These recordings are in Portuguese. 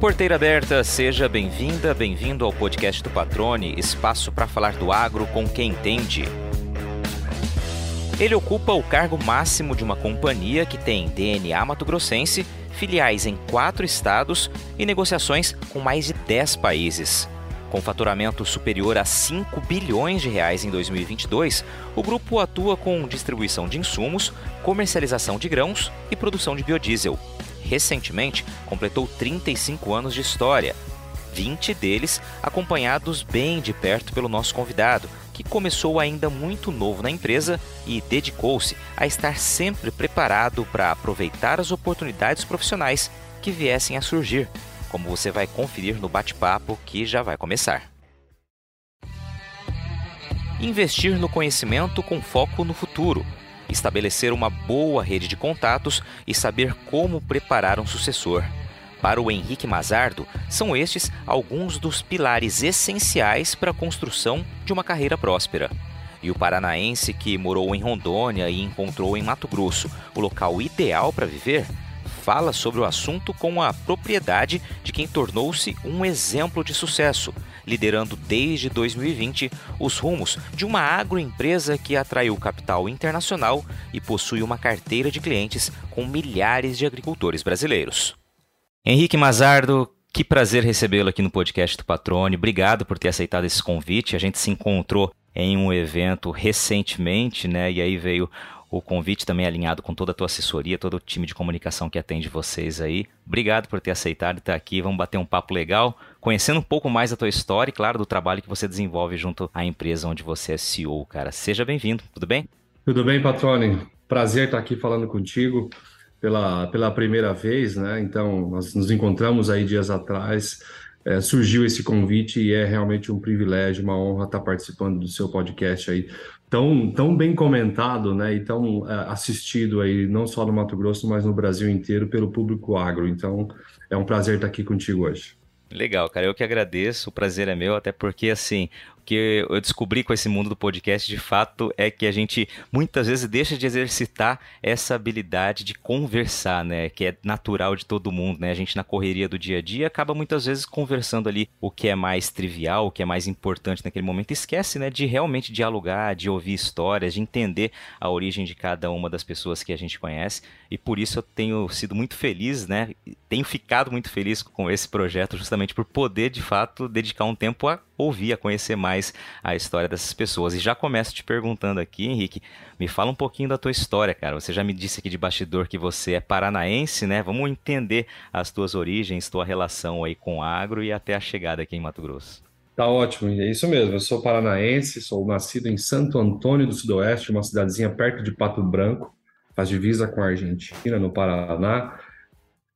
Porteira aberta, seja bem-vinda, bem-vindo ao podcast do Patrone, espaço para falar do agro com quem entende. Ele ocupa o cargo máximo de uma companhia que tem DNA mato-grossense, filiais em quatro estados e negociações com mais de 10 países. Com faturamento superior a 5 bilhões de reais em 2022, o grupo atua com distribuição de insumos, comercialização de grãos e produção de biodiesel recentemente completou 35 anos de história, 20 deles acompanhados bem de perto pelo nosso convidado, que começou ainda muito novo na empresa e dedicou-se a estar sempre preparado para aproveitar as oportunidades profissionais que viessem a surgir, como você vai conferir no bate-papo que já vai começar. Investir no conhecimento com foco no futuro estabelecer uma boa rede de contatos e saber como preparar um sucessor. Para o Henrique Mazardo, são estes alguns dos pilares essenciais para a construção de uma carreira próspera. E o paranaense que morou em Rondônia e encontrou em Mato Grosso o local ideal para viver, fala sobre o assunto com a propriedade de quem tornou-se um exemplo de sucesso, liderando desde 2020 os rumos de uma agroempresa que atraiu capital internacional e possui uma carteira de clientes com milhares de agricultores brasileiros. Henrique Mazardo, que prazer recebê-lo aqui no podcast do Patrone. Obrigado por ter aceitado esse convite. A gente se encontrou em um evento recentemente, né? E aí veio o convite também alinhado com toda a tua assessoria, todo o time de comunicação que atende vocês aí. Obrigado por ter aceitado estar aqui. Vamos bater um papo legal, conhecendo um pouco mais da tua história e, claro, do trabalho que você desenvolve junto à empresa onde você é CEO, cara. Seja bem-vindo, tudo bem? Tudo bem, Patrone. Prazer estar aqui falando contigo pela, pela primeira vez, né? Então, nós nos encontramos aí dias atrás. É, surgiu esse convite e é realmente um privilégio, uma honra estar participando do seu podcast aí tão, tão bem comentado, né, e tão uh, assistido aí, não só no Mato Grosso, mas no Brasil inteiro pelo público agro. Então, é um prazer estar aqui contigo hoje. Legal, cara, eu que agradeço, o prazer é meu, até porque, assim, que eu descobri com esse mundo do podcast, de fato, é que a gente muitas vezes deixa de exercitar essa habilidade de conversar, né? Que é natural de todo mundo, né? A gente na correria do dia a dia acaba muitas vezes conversando ali o que é mais trivial, o que é mais importante naquele momento, esquece, né? De realmente dialogar, de ouvir histórias, de entender a origem de cada uma das pessoas que a gente conhece. E por isso eu tenho sido muito feliz, né? Tenho ficado muito feliz com esse projeto, justamente por poder, de fato, dedicar um tempo a ouvir, a conhecer mais a história dessas pessoas. E já começo te perguntando aqui, Henrique, me fala um pouquinho da tua história, cara. Você já me disse aqui de bastidor que você é paranaense, né? Vamos entender as tuas origens, tua relação aí com o agro e até a chegada aqui em Mato Grosso. Tá ótimo, é isso mesmo. Eu sou paranaense, sou nascido em Santo Antônio do Sudoeste, uma cidadezinha perto de Pato Branco, faz divisa com a Argentina, no Paraná.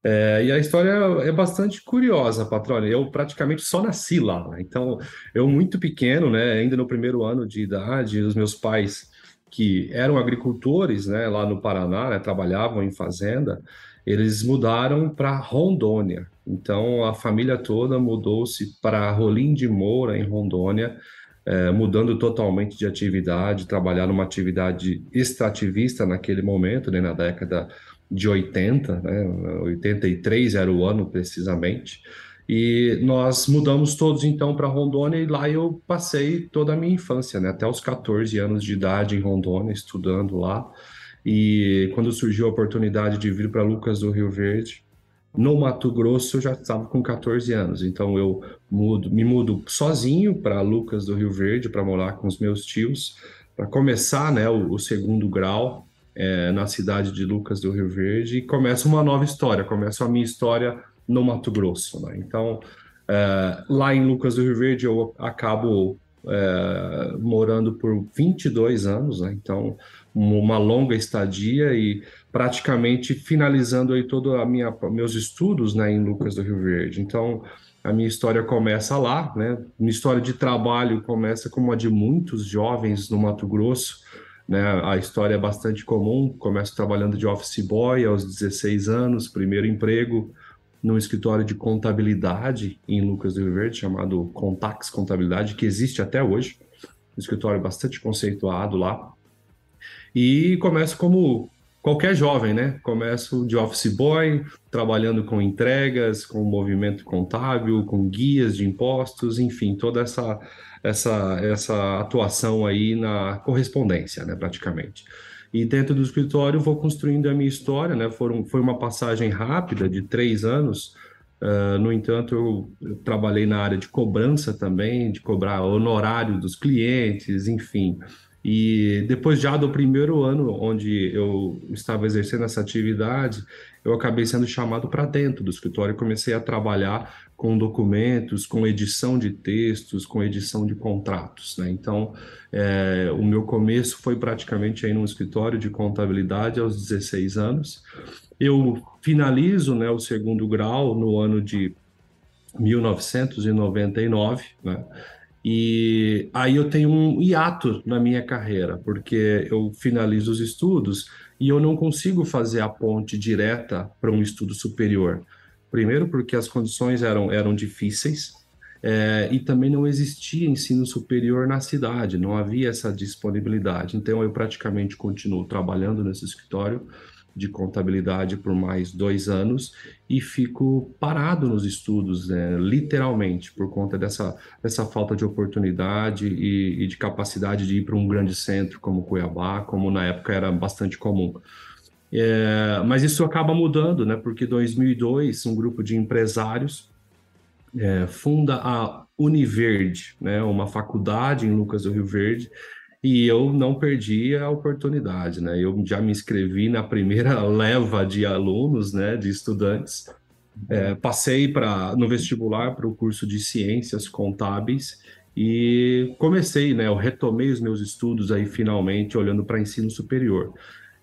É, e a história é bastante curiosa, patrônia. Eu praticamente só nasci lá. Né? Então, eu muito pequeno, né, ainda no primeiro ano de idade, os meus pais, que eram agricultores né, lá no Paraná, né, trabalhavam em fazenda, eles mudaram para Rondônia. Então, a família toda mudou-se para Rolim de Moura, em Rondônia, é, mudando totalmente de atividade, trabalhar numa atividade extrativista naquele momento, né, na década 80, né? 83 era o ano precisamente. E nós mudamos todos então para Rondônia e lá eu passei toda a minha infância, né? Até os 14 anos de idade em Rondônia, estudando lá. E quando surgiu a oportunidade de vir para Lucas do Rio Verde, no Mato Grosso eu já estava com 14 anos, então eu mudo, me mudo sozinho para Lucas do Rio Verde para morar com os meus tios, para começar, né, o, o segundo grau é, na cidade de Lucas do Rio Verde e começa uma nova história, começa a minha história no Mato Grosso. Né? Então, é, lá em Lucas do Rio Verde eu acabo é, morando por 22 anos, né? então uma longa estadia e praticamente finalizando aí minha meus estudos né, em Lucas do Rio Verde. Então a minha história começa lá, né? Minha história de trabalho começa como a de muitos jovens no Mato Grosso, né? A história é bastante comum. Começo trabalhando de office boy aos 16 anos, primeiro emprego num escritório de contabilidade em Lucas do Rio Verde, chamado Contax Contabilidade, que existe até hoje. Um escritório bastante conceituado lá. E começo como qualquer jovem, né? Começo de office boy, trabalhando com entregas, com movimento contábil, com guias de impostos, enfim, toda essa essa essa atuação aí na correspondência, né, praticamente. E dentro do escritório vou construindo a minha história, né? Foram, foi uma passagem rápida de três anos. Uh, no entanto, eu, eu, trabalhei na área de cobrança também, de cobrar honorário dos clientes, enfim. E depois já do primeiro ano onde eu estava exercendo essa atividade, eu acabei sendo chamado para dentro do escritório e comecei a trabalhar com documentos, com edição de textos, com edição de contratos. Né? Então, é, o meu começo foi praticamente aí num escritório de contabilidade aos 16 anos. Eu finalizo né, o segundo grau no ano de 1999, né? E aí eu tenho um hiato na minha carreira, porque eu finalizo os estudos e eu não consigo fazer a ponte direta para um estudo superior. Primeiro, porque as condições eram, eram difíceis, é, e também não existia ensino superior na cidade, não havia essa disponibilidade. Então, eu praticamente continuo trabalhando nesse escritório de contabilidade por mais dois anos e fico parado nos estudos, né, literalmente, por conta dessa, dessa falta de oportunidade e, e de capacidade de ir para um grande centro como Cuiabá, como na época era bastante comum. É, mas isso acaba mudando, né, porque em 2002 um grupo de empresários é, funda a Univerde, né, uma faculdade em Lucas do Rio Verde, e eu não perdi a oportunidade, né? Eu já me inscrevi na primeira leva de alunos, né, de estudantes. É, passei para no vestibular para o curso de ciências contábeis e comecei, né? Eu retomei os meus estudos aí finalmente olhando para ensino superior.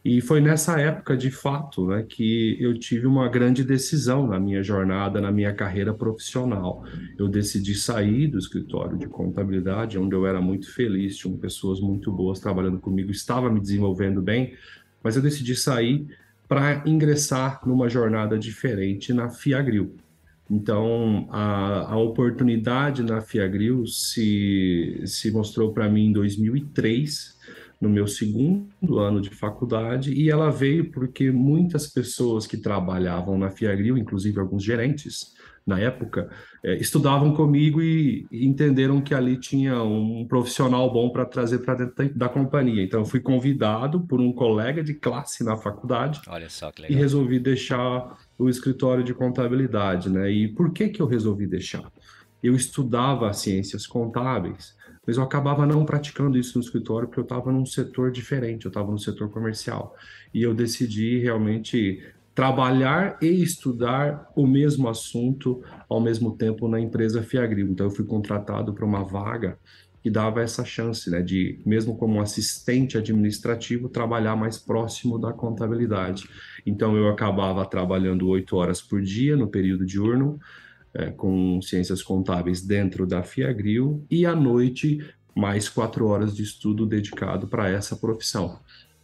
E foi nessa época, de fato, né, que eu tive uma grande decisão na minha jornada, na minha carreira profissional. Eu decidi sair do escritório de contabilidade, onde eu era muito feliz, tinham pessoas muito boas trabalhando comigo, estava me desenvolvendo bem, mas eu decidi sair para ingressar numa jornada diferente na Fiagril. Então, a, a oportunidade na Fiagril se, se mostrou para mim em 2003, no meu segundo ano de faculdade e ela veio porque muitas pessoas que trabalhavam na Fiagril, inclusive alguns gerentes na época, é, estudavam comigo e, entenderam que ali tinha um profissional bom para trazer para dentro da, companhia. Então, fui convidado por um colega de classe na faculdade e resolvi deixar o escritório de contabilidade. Né? E por que, que eu resolvi deixar? Eu estudava ciências contábeis mas eu acabava não praticando isso no escritório porque eu estava num setor diferente, eu estava no setor comercial. E eu decidi realmente trabalhar e estudar o mesmo assunto ao mesmo tempo na empresa Fiagril. Então eu fui contratado para uma vaga que dava essa chance, né, de mesmo como assistente administrativo trabalhar mais próximo da contabilidade. Então eu acabava trabalhando oito horas por dia no período diurno, é, com ciências contábeis dentro da Fiagril e à noite mais quatro horas de estudo dedicado para essa profissão.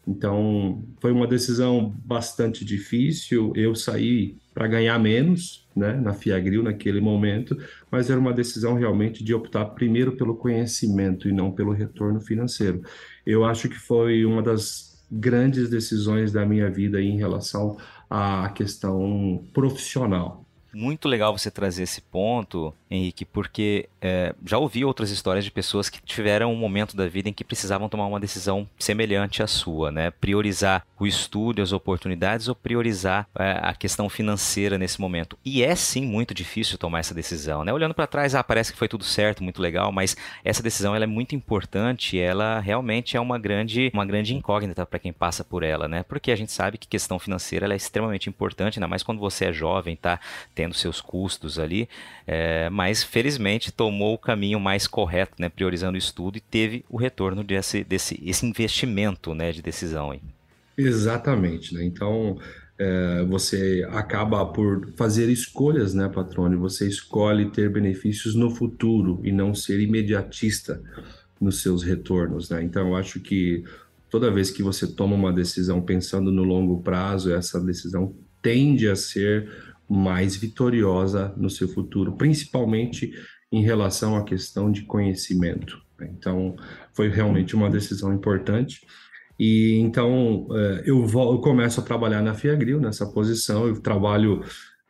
Então, foi uma decisão bastante difícil. Eu saí para ganhar menos né, na Fiagril naquele momento, mas era uma decisão realmente de optar primeiro pelo conhecimento e não pelo retorno financeiro. Eu acho que foi uma das grandes decisões da minha vida em relação à questão profissional muito legal você trazer esse ponto, Henrique, porque é, já ouvi outras histórias de pessoas que tiveram um momento da vida em que precisavam tomar uma decisão semelhante à sua, né? Priorizar o estudo, as oportunidades ou priorizar é, a questão financeira nesse momento. E é sim muito difícil tomar essa decisão, né? Olhando para trás, ah, parece que foi tudo certo, muito legal, mas essa decisão ela é muito importante, ela realmente é uma grande, uma grande incógnita para quem passa por ela, né? Porque a gente sabe que questão financeira é extremamente importante, ainda mais quando você é jovem, tá tendo tendo seus custos ali, é, mas felizmente tomou o caminho mais correto, né, priorizando o estudo e teve o retorno desse, desse esse investimento né, de decisão. Aí. Exatamente, né? Então é, você acaba por fazer escolhas, né, patrônio? Você escolhe ter benefícios no futuro e não ser imediatista nos seus retornos, né? Então eu acho que toda vez que você toma uma decisão pensando no longo prazo, essa decisão tende a ser mais vitoriosa no seu futuro, principalmente em relação à questão de conhecimento. Então, foi realmente uma decisão importante. E então é, eu, começo a trabalhar na Fiagril nessa posição. Eu trabalho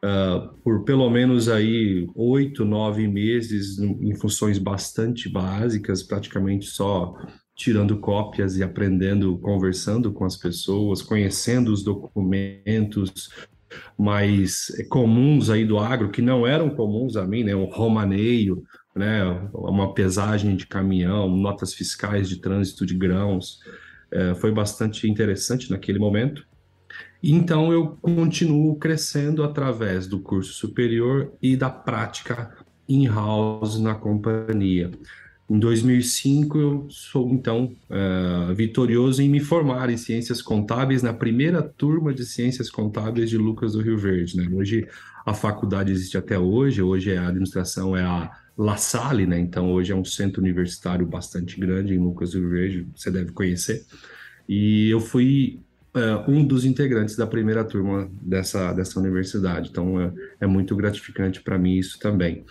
uh, por pelo menos aí oito, nove meses em funções bastante básicas, praticamente só tirando cópias e aprendendo, conversando com as pessoas, conhecendo os documentos mais comuns aí do agro, que não eram comuns a mim, né? Um romaneio, né? Uma pesagem de caminhão, notas fiscais de trânsito de grãos. É, foi bastante interessante naquele momento. Então eu continuo crescendo através do curso superior e da prática in-house na companhia. Em 2005, eu sou então uh, vitorioso em me formar em ciências contábeis na primeira turma de ciências contábeis de Lucas do Rio Verde. Né? Hoje a faculdade existe até hoje, hoje a administração é a La Salle, né? então hoje é um centro universitário bastante grande em Lucas do Rio Verde, você deve conhecer. E eu fui uh, um dos integrantes da primeira turma dessa, dessa universidade. Então, é, é muito gratificante para mim isso também.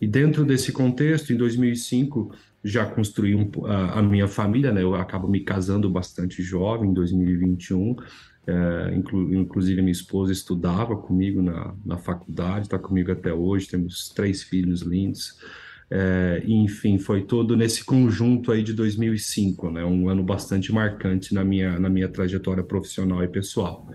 E dentro desse contexto, em 2005, já construí um, a, a, minha família, né? Eu acabo me casando bastante jovem, em 2021. É, inclu, inclusive, minha esposa estudava comigo na, na faculdade, está comigo até hoje. Temos três filhos lindos. É, enfim, foi todo nesse conjunto aí de 2005, né? Um ano bastante marcante na minha, na minha trajetória profissional e pessoal.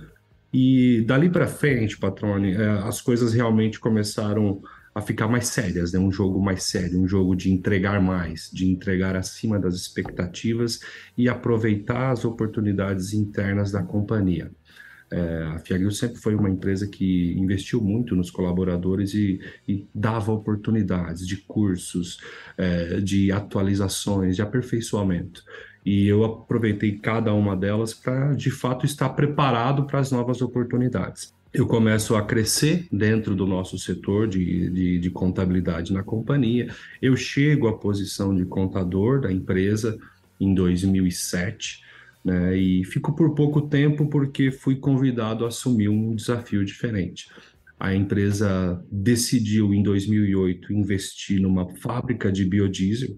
E dali para frente, Patrone, é, as coisas realmente começaram a ficar mais sérias, né? Um jogo mais sério, um jogo de entregar mais, de entregar acima das expectativas e aproveitar as oportunidades internas da companhia. É, a Fiagril sempre foi uma empresa que investiu muito nos colaboradores e, e dava oportunidades de cursos, é, de atualizações, de aperfeiçoamento. E eu aproveitei cada uma delas para, de fato, estar preparado para as novas oportunidades. Eu começo a crescer dentro do nosso setor de, de, de contabilidade na companhia. Eu chego à posição de contador da empresa em 2007 né? E fico por pouco tempo porque fui convidado a assumir um desafio diferente. A empresa decidiu em 2008 investir numa fábrica de biodiesel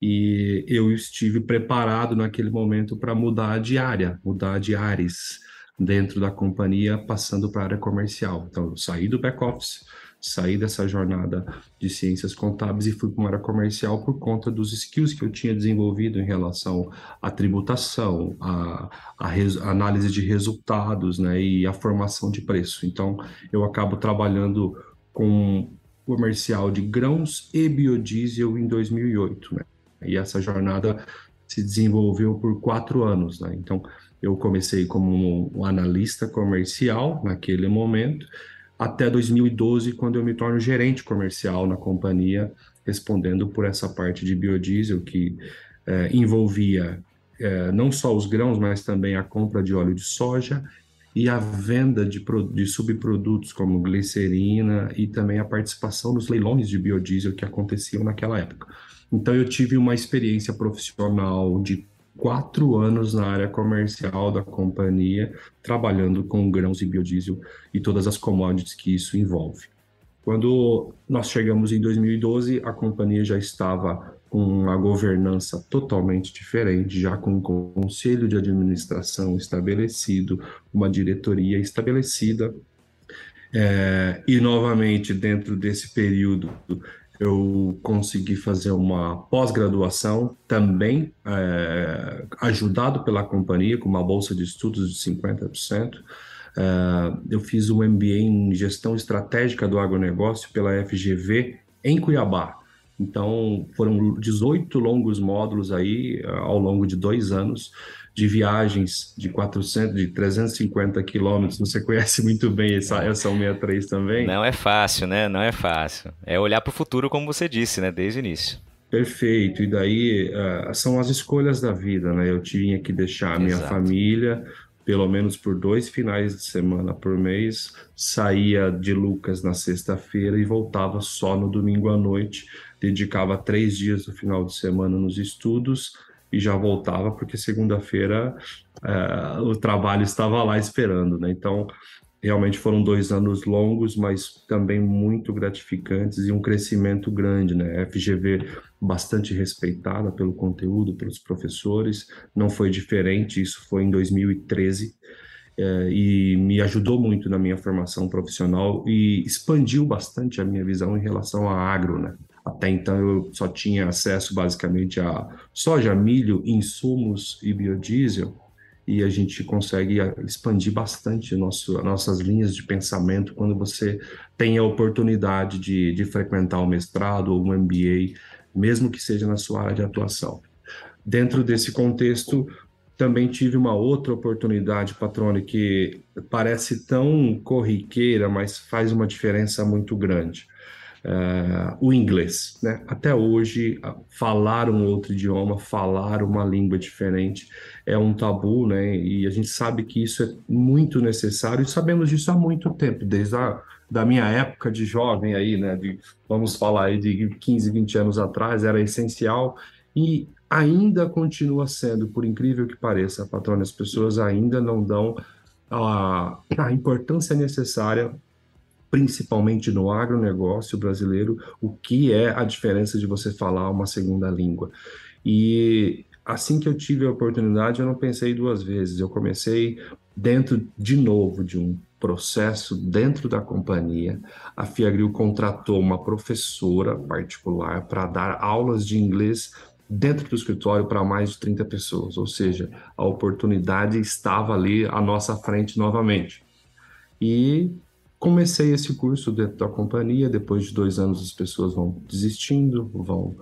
e eu estive preparado naquele momento para mudar de área, mudar de áreas dentro da companhia, passando para a área comercial. Então, eu saí do back office, saí dessa jornada de ciências contábeis e fui para uma área comercial por conta dos skills que eu tinha desenvolvido em relação à tributação, à, à, à análise de resultados né, e à formação de preço. Então, eu acabo trabalhando com comercial de grãos e biodiesel em 2008. Né? E essa jornada se desenvolveu por quatro anos. Né? Então, eu comecei como um analista comercial naquele momento, até 2012, quando eu me torno gerente comercial na companhia, respondendo por essa parte de biodiesel que é, envolvia é, não só os grãos, mas também a compra de óleo de soja e a venda de, de subprodutos como glicerina e também a participação nos leilões de biodiesel que aconteciam naquela época. Então eu tive uma experiência profissional de quatro anos na área comercial da companhia, trabalhando com grãos e biodiesel e todas as commodities que isso envolve. Quando nós chegamos em 2012, a companhia já estava com uma governança totalmente diferente, já com um conselho de administração estabelecido, uma diretoria estabelecida. É, e novamente, dentro desse período, eu consegui fazer uma pós-graduação também é, ajudado pela companhia com uma bolsa de estudos de 50%. É, eu fiz um MBA em gestão estratégica do agronegócio pela FGV em Cuiabá. Então foram 18 longos módulos aí ao longo de dois anos de viagens de 400, de 350 quilômetros. Você conhece muito bem essa, essa 163 também? Não é fácil, né? Não é fácil. É olhar para o futuro, como você disse, né? Desde o início. Perfeito. E daí uh, são as escolhas da vida, né? Eu tinha que deixar a minha Exato. família, pelo menos por dois finais de semana por mês, saía de Lucas na sexta-feira e voltava só no domingo à noite. Dedicava três dias do final de semana nos estudos e já voltava porque segunda-feira uh, o trabalho estava lá esperando, né? Então realmente foram dois anos longos, mas também muito gratificantes e um crescimento grande, né? FGV bastante respeitada pelo conteúdo, pelos professores, não foi diferente, isso foi em 2013. É, e me ajudou muito na minha formação profissional e expandiu bastante a minha visão em relação a agro, né? Até então eu só tinha acesso basicamente a soja, milho, insumos e biodiesel, e a gente consegue expandir bastante nosso, nossas linhas de pensamento quando você tem a oportunidade de, de frequentar um mestrado ou um MBA, mesmo que seja na sua área de atuação. Dentro desse contexto, também tive uma outra oportunidade, Patrone, que parece tão corriqueira, mas faz uma diferença muito grande uh, o inglês. Né? Até hoje, falar um outro idioma, falar uma língua diferente é um tabu, né? e a gente sabe que isso é muito necessário, e sabemos disso há muito tempo, desde a da minha época de jovem aí, né, de, vamos falar aí de 15, 20 anos atrás, era essencial e ainda continua sendo, por incrível que pareça, patrona, as pessoas ainda não dão a, a importância necessária principalmente no agronegócio brasileiro, o que é a diferença de você falar uma segunda língua. E assim que eu tive a oportunidade, eu não pensei duas vezes. Eu comecei dentro, de novo, de um processo dentro da companhia. A Fiagril contratou uma professora particular para dar aulas de inglês dentro do escritório para mais de 30 pessoas, ou seja, a oportunidade estava ali à nossa frente novamente. E comecei esse curso dentro da companhia. Depois de dois anos, as pessoas vão desistindo, vão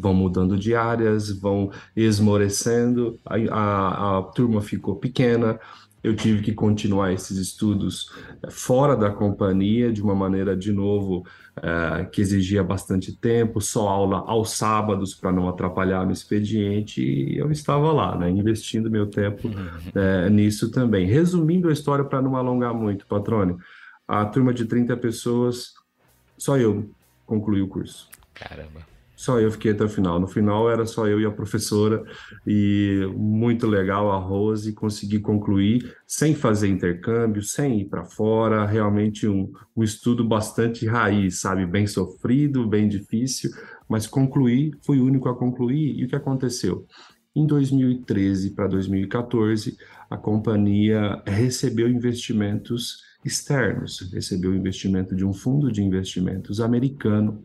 vão mudando de áreas, vão esmorecendo. A, a, a turma ficou pequena. Eu tive que continuar esses estudos eh, fora da companhia, de uma maneira, de novo, é, que exigia bastante tempo, só aula aos sábados para não atrapalhar no expediente, e eu estava lá, né, investindo meu tempo é, nisso também. Resumindo a história, para não alongar muito, Patrônio, a turma de 30 pessoas, só eu concluí o curso. Caramba. Só eu fiquei até o final. No final era só eu e a professora, e muito legal a Rose, consegui concluir sem fazer intercâmbio, sem ir para fora, realmente um, um estudo bastante raiz, sabe? Bem sofrido, bem difícil, mas concluí, fui o único a concluir, e o que aconteceu? Em 2013 para 2014, a companhia recebeu investimentos externos, recebeu investimento de um fundo de investimentos americano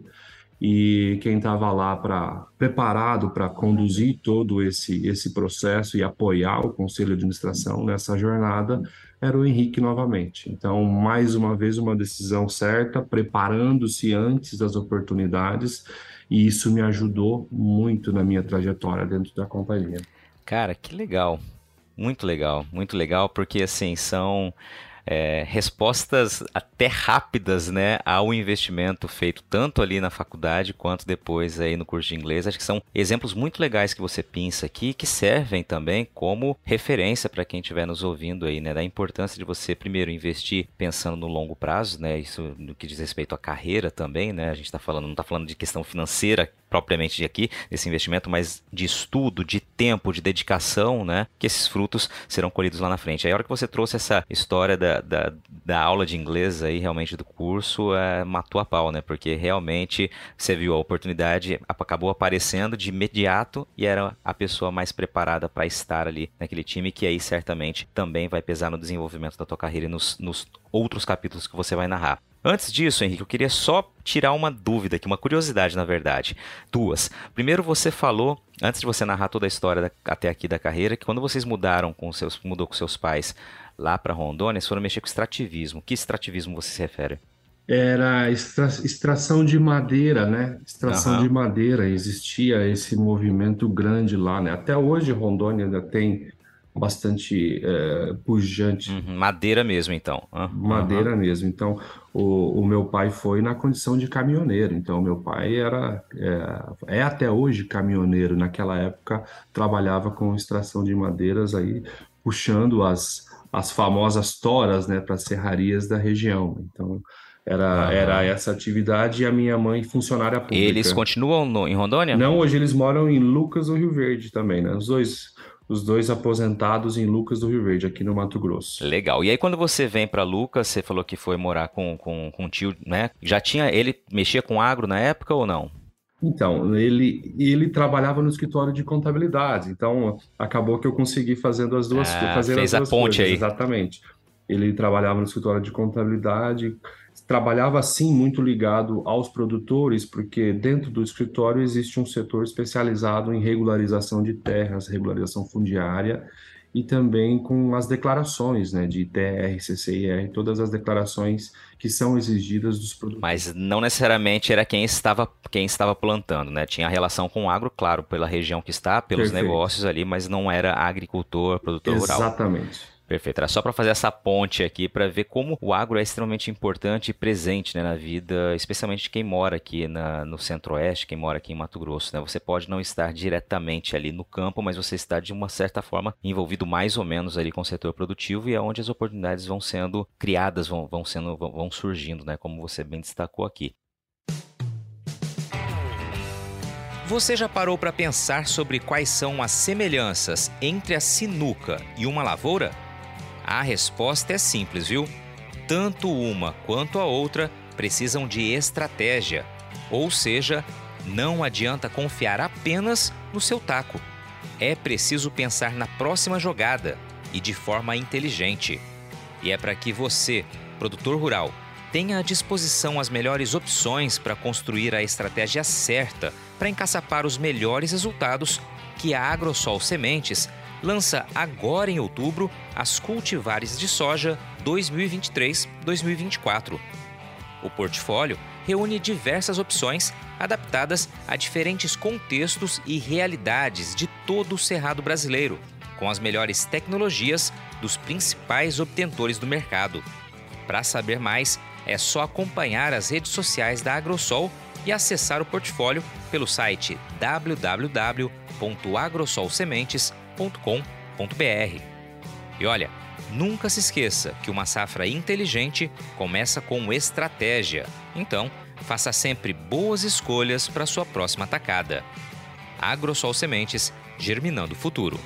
e quem estava lá para preparado para conduzir todo esse esse processo e apoiar o conselho de administração nessa jornada era o Henrique novamente. Então, mais uma vez uma decisão certa, preparando-se antes das oportunidades, e isso me ajudou muito na minha trajetória dentro da companhia. Cara, que legal. Muito legal, muito legal, porque assim, são é, respostas até rápidas né, ao investimento feito tanto ali na faculdade quanto depois aí no curso de inglês. Acho que são exemplos muito legais que você pinça aqui que servem também como referência para quem estiver nos ouvindo aí, né, da importância de você primeiro investir pensando no longo prazo, né, isso no que diz respeito à carreira também, né, a gente está falando, não está falando de questão financeira propriamente de aqui, desse investimento, mas de estudo, de tempo, de dedicação, né? Que esses frutos serão colhidos lá na frente. Aí a hora que você trouxe essa história da, da, da aula de inglês aí, realmente do curso, é, matou a pau, né? Porque realmente você viu a oportunidade, acabou aparecendo de imediato e era a pessoa mais preparada para estar ali naquele time, que aí certamente também vai pesar no desenvolvimento da tua carreira e nos, nos outros capítulos que você vai narrar. Antes disso, Henrique, eu queria só tirar uma dúvida aqui, uma curiosidade, na verdade. Duas. Primeiro, você falou, antes de você narrar toda a história da, até aqui da carreira, que quando vocês mudaram com seus, mudou com seus pais lá para Rondônia, vocês foram mexer com extrativismo. Que extrativismo você se refere? Era extra, extração de madeira, né? Extração uhum. de madeira. Existia esse movimento grande lá, né? Até hoje Rondônia ainda tem bastante é, pujante. Uhum, madeira mesmo, então. Uhum. Madeira mesmo. Então, o, o, meu pai foi na condição de caminhoneiro. Então, meu pai era é, é, até hoje caminhoneiro. Naquela época, trabalhava com extração de madeiras aí, puxando as, as famosas toras, né, para serrarias da região. Então, era, era essa atividade e a minha mãe funcionária pública. Eles continuam no, em Rondônia? Não, hoje eles moram em Lucas ou Rio Verde também, né? Os dois os dois aposentados em Lucas do Rio Verde, aqui no Mato Grosso. Legal. E aí quando você vem para Lucas, você falou que foi morar com, com, com o tio, né? Já tinha, ele mexia com agro na época ou não? Então, ele, ele trabalhava no escritório de contabilidade, então acabou que eu consegui fazendo as duas, ah, fazer fez as duas a ponte coisas, aí. exatamente. Ele trabalhava no escritório de contabilidade, trabalhava sim muito ligado aos produtores, porque dentro do escritório existe um setor especializado em regularização de terras, regularização fundiária e também com as declarações, né, de TR, CCIR, todas as declarações que são exigidas dos produtores. Mas não necessariamente era quem estava quem estava plantando, né? Tinha relação com o agro, claro, pela região que está, pelos Perfeito. negócios ali, mas não era agricultor, produtor rural. Exatamente. Perfeito. Era só para fazer essa ponte aqui para ver como o agro é extremamente importante e presente né, na vida, especialmente de quem mora aqui na, no Centro-Oeste, quem mora aqui em Mato Grosso. Né? Você pode não estar diretamente ali no campo, mas você está de uma certa forma envolvido mais ou menos ali com o setor produtivo e é onde as oportunidades vão sendo criadas, vão, vão sendo, vão, vão surgindo, né? Como você bem destacou aqui. Você já parou para pensar sobre quais são as semelhanças entre a sinuca e uma lavoura? A resposta é simples, viu? Tanto uma quanto a outra precisam de estratégia, ou seja, não adianta confiar apenas no seu taco. É preciso pensar na próxima jogada e de forma inteligente. E é para que você, produtor rural, tenha à disposição as melhores opções para construir a estratégia certa para encaçapar os melhores resultados que a Agrosol Sementes lança agora em outubro as cultivares de soja 2023-2024. O portfólio reúne diversas opções adaptadas a diferentes contextos e realidades de todo o cerrado brasileiro, com as melhores tecnologias dos principais obtentores do mercado. Para saber mais, é só acompanhar as redes sociais da Agrosol e acessar o portfólio pelo site www.agrosolsementes.com.br. E olha, nunca se esqueça que uma safra inteligente começa com estratégia. Então, faça sempre boas escolhas para sua próxima tacada. Agrosol Sementes, germinando o futuro.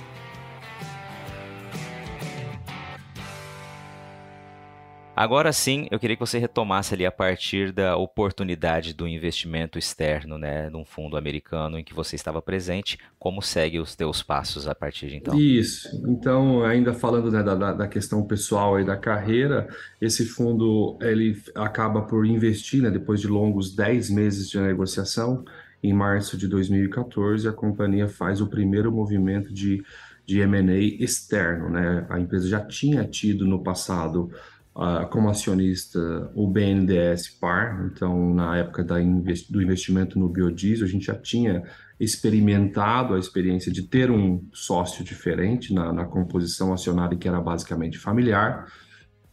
Agora sim, eu queria que você retomasse ali a partir da oportunidade do investimento externo, né, num fundo americano em que você estava presente. Como segue os teus passos a partir de então? Isso. Então, ainda falando né, da, da questão pessoal e da carreira, esse fundo ele acaba por investir, né, depois de longos 10 meses de negociação, em março de 2014, a companhia faz o primeiro movimento de, de M&A externo. Né? A empresa já tinha tido no passado como acionista o BNDES Par, então na época da do investimento no biodiesel, a gente já tinha experimentado a experiência de ter um sócio diferente na, na composição acionária que era basicamente familiar,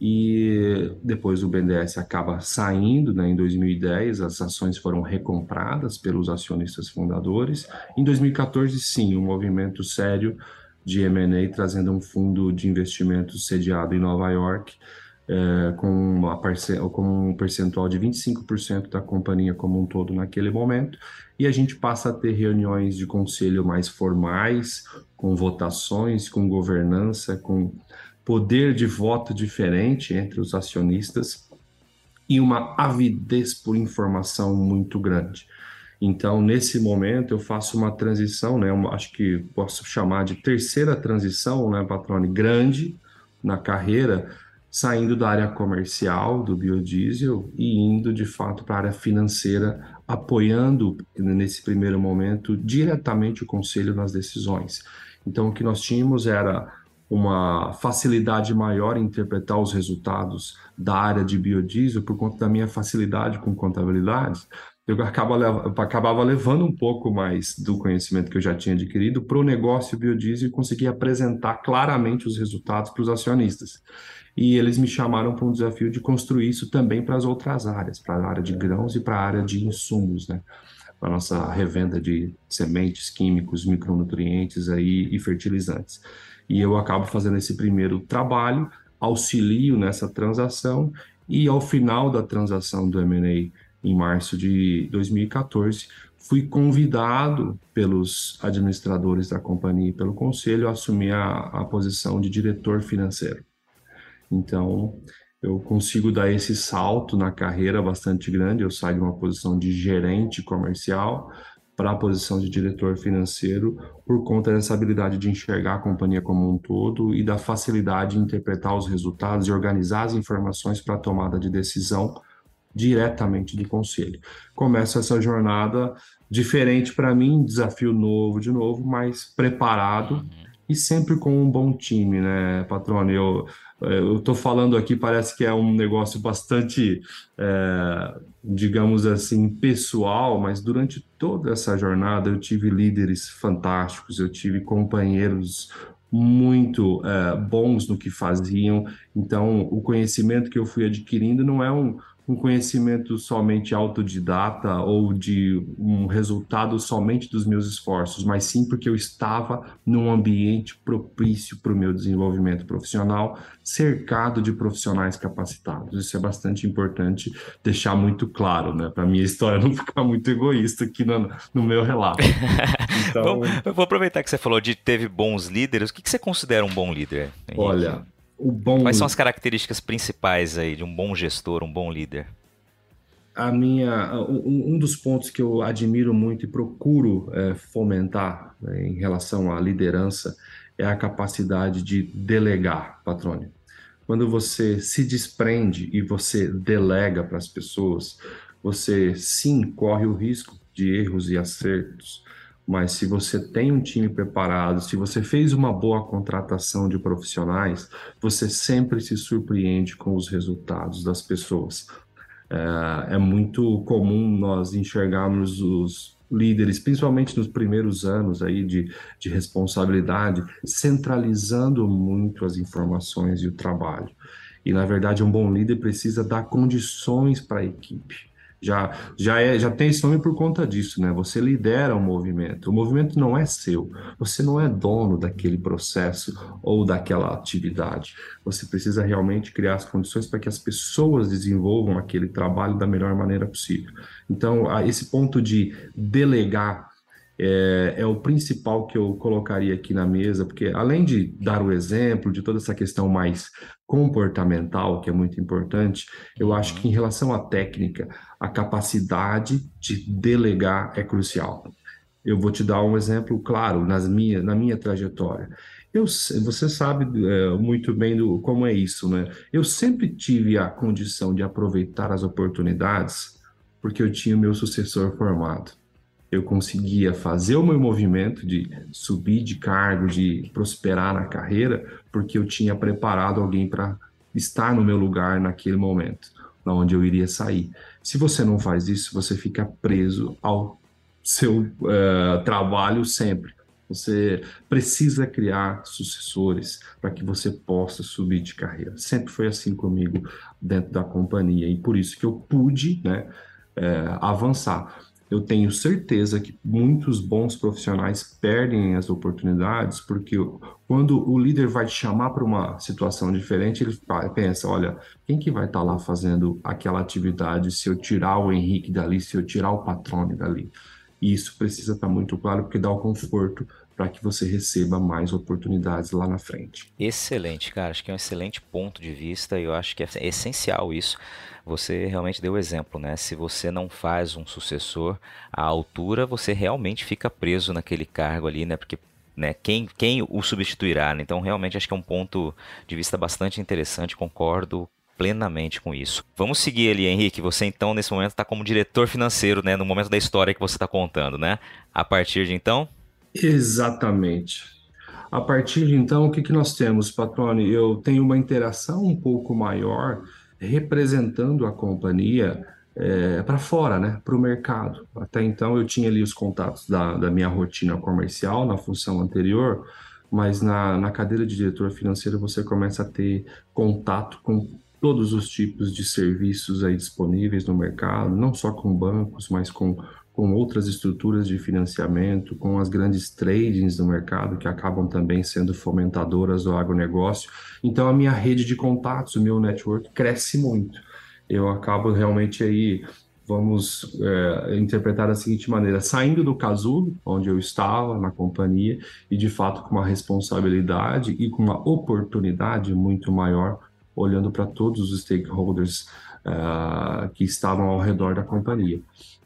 e depois o BNDES acaba saindo, né, em 2010 as ações foram recompradas pelos acionistas fundadores, em 2014 sim, um movimento sério de M&A trazendo um fundo de investimento sediado em Nova York, é, com, uma com um percentual de 25% da companhia como um todo naquele momento, e a gente passa a ter reuniões de conselho mais formais, com votações, com governança, com poder de voto diferente entre os acionistas e uma avidez por informação muito grande. Então, nesse momento, eu faço uma transição, né? Uma, acho que posso chamar de terceira transição, né, Patrone? Grande na carreira, saindo da área comercial do biodiesel e indo de fato para a área financeira, apoiando nesse primeiro momento diretamente o conselho nas decisões. Então, o que nós tínhamos era uma facilidade maior em interpretar os resultados da área de biodiesel por conta da minha facilidade com contabilidade. Eu acabava, levando um pouco mais do conhecimento que eu já tinha adquirido para o negócio biodiesel e conseguir apresentar claramente os resultados para os acionistas e eles me chamaram para um desafio de construir isso também para as outras áreas, para a área de grãos e para a área de insumos, né? Para a nossa revenda de sementes, químicos, micronutrientes aí, e fertilizantes. E eu acabo fazendo esse primeiro trabalho, auxilio nessa transação e ao final da transação do M&A em março de 2014, fui convidado pelos administradores da companhia e pelo conselho a assumir a, a posição de diretor financeiro. Então, eu consigo dar esse salto na carreira bastante grande. Eu saio de uma posição de gerente comercial para a posição de diretor financeiro por conta dessa habilidade de enxergar a companhia como um todo e da facilidade de interpretar os resultados e organizar as informações para a tomada de decisão diretamente do conselho. Começa essa jornada diferente para mim, desafio novo de novo, mas preparado uhum. e sempre com um bom time, né, patrone? Eu eu estou falando aqui, parece que é um negócio bastante, é, digamos assim, pessoal, mas durante toda essa jornada eu tive líderes fantásticos, eu tive companheiros muito é, bons no que faziam. Então, o conhecimento que eu fui adquirindo não é um, um conhecimento somente autodidata ou de um resultado somente dos meus esforços, mas sim porque eu estava num ambiente propício para o meu desenvolvimento profissional, cercado de profissionais capacitados. Isso é bastante importante deixar muito claro, né? Para minha história não ficar muito egoísta aqui no, no meu relato. Então... eu vou aproveitar que você falou de teve bons líderes. O que, que você considera um bom líder? Henrique? Olha, o bom. Quais são as características principais aí de um bom gestor, um bom líder? A minha, um, dos pontos que eu admiro muito e procuro é, fomentar né, em relação à liderança é a capacidade de delegar, patrônio. Quando você se desprende e você delega para as pessoas, você sim corre o risco de erros e acertos, mas se você tem um time preparado, se você fez uma boa contratação de profissionais, você sempre se surpreende com os resultados das pessoas. É, é muito comum nós enxergarmos os líderes, principalmente nos primeiros anos aí de, de responsabilidade, centralizando muito as informações e o trabalho. E, na verdade, um bom líder precisa dar condições para a equipe já, já, é, já tem esse nome por conta disso, né? Você lidera o movimento. O movimento não é seu. Você não é dono daquele processo ou daquela atividade. Você precisa realmente criar as condições para que as pessoas desenvolvam aquele trabalho da melhor maneira possível. Então, esse ponto de delegar é, é, o principal que eu colocaria aqui na mesa, porque além de dar o exemplo de toda essa questão mais comportamental, que é muito importante, eu acho que em relação à técnica, a capacidade de delegar é crucial. Eu vou te dar um exemplo claro nas minha, na minha trajetória. Eu, você sabe é, muito bem do, como é isso, né? Eu sempre tive a condição de aproveitar as oportunidades porque eu tinha o meu sucessor formado eu conseguia fazer o meu movimento de subir de cargo, de prosperar na carreira, porque eu tinha preparado alguém para estar no meu lugar naquele momento, na onde eu iria sair. Se você não faz isso, você fica preso ao seu uh, trabalho sempre. Você precisa criar sucessores para que você possa subir de carreira. Sempre foi assim comigo dentro da companhia e por isso que eu pude né, é, avançar eu tenho certeza que muitos bons profissionais perdem as oportunidades porque quando o líder vai te chamar para uma situação diferente, ele pensa, olha, quem que vai estar tá lá fazendo aquela atividade se eu tirar o Henrique dali, se eu tirar o Patrone dali? E isso precisa estar tá muito claro porque dá o conforto para que você receba mais oportunidades lá na frente. Excelente, cara. Acho que é um excelente ponto de vista e eu acho que é essencial isso você realmente deu o exemplo, né? Se você não faz um sucessor à altura, você realmente fica preso naquele cargo ali, né? Porque né, quem, quem o substituirá? Né? Então, realmente, acho que é um ponto de vista bastante interessante, concordo plenamente com isso. Vamos seguir ali, Henrique. Você, então, nesse momento, está como diretor financeiro, né? No momento da história que você está contando, né? A partir de então? Exatamente. A partir de então, o que, que nós temos, Patrone? Eu tenho uma interação um pouco maior representando a companhia é, para fora, né, para o mercado. Até então eu tinha ali os contatos da, da minha rotina comercial na função anterior, mas na, na cadeira de diretor financeiro você começa a ter contato com todos os tipos de serviços aí disponíveis no mercado, não só com bancos, mas com com outras estruturas de financiamento, com as grandes tradings do mercado que acabam também sendo fomentadoras do agronegócio. Então a minha rede de contatos, o meu network cresce muito. Eu acabo realmente aí vamos é, interpretar da seguinte maneira: saindo do casulo, onde eu estava na companhia, e de fato com uma responsabilidade e com uma oportunidade muito maior, olhando para todos os stakeholders uh, que estavam ao redor da companhia.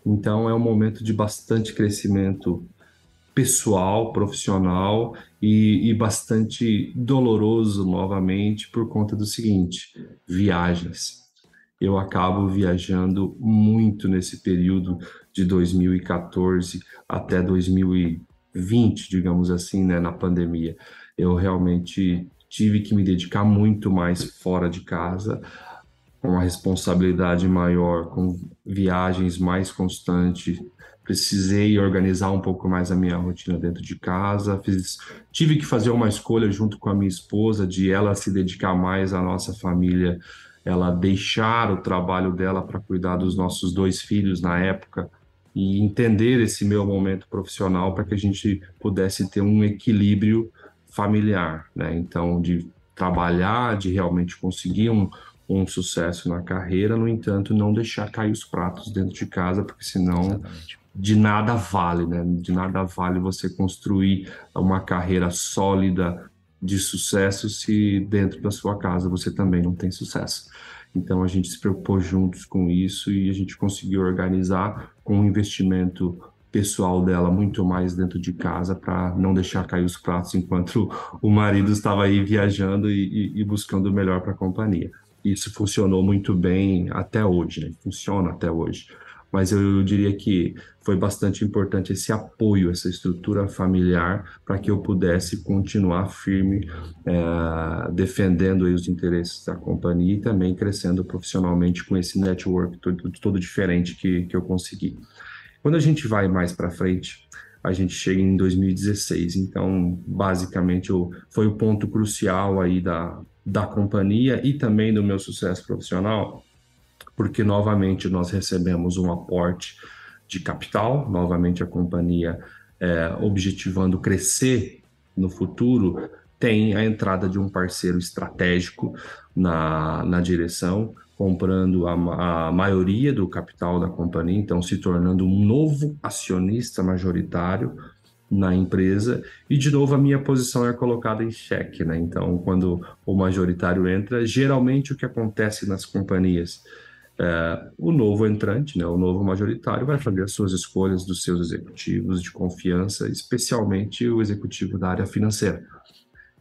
Então, é um momento de bastante crescimento pessoal, profissional e, e, bastante doloroso novamente por conta do seguinte: viagens. Eu acabo viajando muito nesse período de 2014 até 2020, digamos assim, né, na pandemia. Eu realmente tive que me dedicar muito mais fora de casa, uma responsabilidade maior, com viagens mais constantes, precisei organizar um pouco mais a minha rotina dentro de casa. Fiz, tive que fazer uma escolha junto com a minha esposa de ela se dedicar mais à nossa família, ela deixar o trabalho dela para cuidar dos nossos dois filhos na época e entender esse meu momento profissional para que a gente pudesse ter um equilíbrio familiar, né? Então, de trabalhar, de realmente conseguir um, um sucesso na carreira, no entanto, não deixar cair os pratos dentro de casa, porque senão Exatamente de nada vale, né? De nada vale você construir uma carreira sólida de sucesso se dentro da sua casa você também não tem sucesso. Então a gente se preocupou juntos com isso e a gente conseguiu organizar com um investimento pessoal dela muito mais dentro de casa para não deixar cair os pratos enquanto o marido estava aí viajando e, e, e buscando o melhor para a companhia. Isso funcionou muito bem até hoje, né? Funciona até hoje mas eu diria que foi bastante importante esse apoio, essa estrutura familiar, para que eu pudesse continuar firme, é, defendendo os interesses da companhia e também crescendo profissionalmente com esse network todo, todo diferente que, que eu consegui. Quando a gente vai mais para frente, a gente chega em 2016, então basicamente foi o ponto crucial aí da, da companhia e também do meu sucesso profissional, porque novamente nós recebemos um aporte de capital, novamente a companhia é, objetivando crescer no futuro, tem a entrada de um parceiro estratégico na, na direção, comprando a, a maioria do capital da companhia, então se tornando um novo acionista majoritário na empresa e de novo a minha posição é colocada em xeque, né? Então, quando o majoritário entra, geralmente o que acontece nas companhias é, o novo entrante, né, o novo majoritário, vai fazer as suas escolhas dos seus executivos de confiança, especialmente o executivo da área financeira.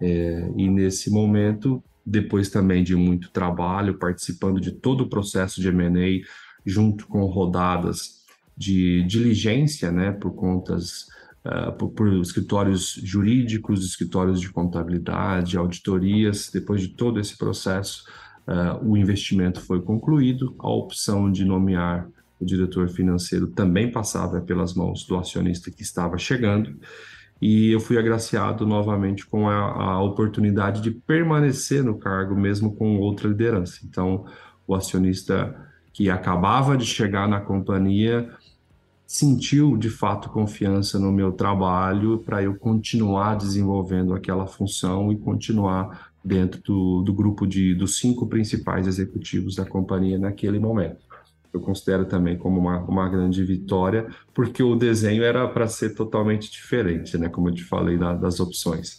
É, e nesse momento, depois também de muito trabalho, participando de todo o processo de M&A, junto com rodadas de diligência, né, por contas, uh, por, por escritórios jurídicos, escritórios de contabilidade, auditorias, depois de todo esse processo, Uh, o investimento foi concluído, a opção de nomear o diretor financeiro também passava pelas mãos do acionista que estava chegando, e eu fui agraciado novamente com a, a oportunidade de permanecer no cargo, mesmo com outra liderança. Então, o acionista que acabava de chegar na companhia sentiu de fato confiança no meu trabalho para eu continuar desenvolvendo aquela função e continuar dentro do, do grupo de, dos cinco principais executivos da companhia naquele momento. Eu considero também como uma, uma grande vitória, porque o desenho era para ser totalmente diferente, né? Como eu te falei da, das opções.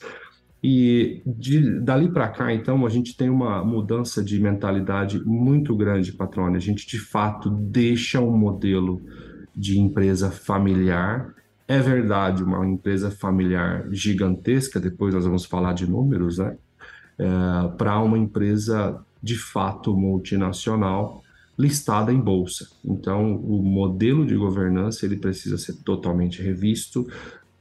E de, dali para cá, então, a gente tem uma mudança de mentalidade muito grande, patrônio. A gente, de fato, deixa um modelo de empresa familiar. É verdade, uma empresa familiar gigantesca, depois nós vamos falar de números, né? é, para uma empresa de fato multinacional listada em bolsa. Então, o modelo de governança ele precisa ser totalmente revisto.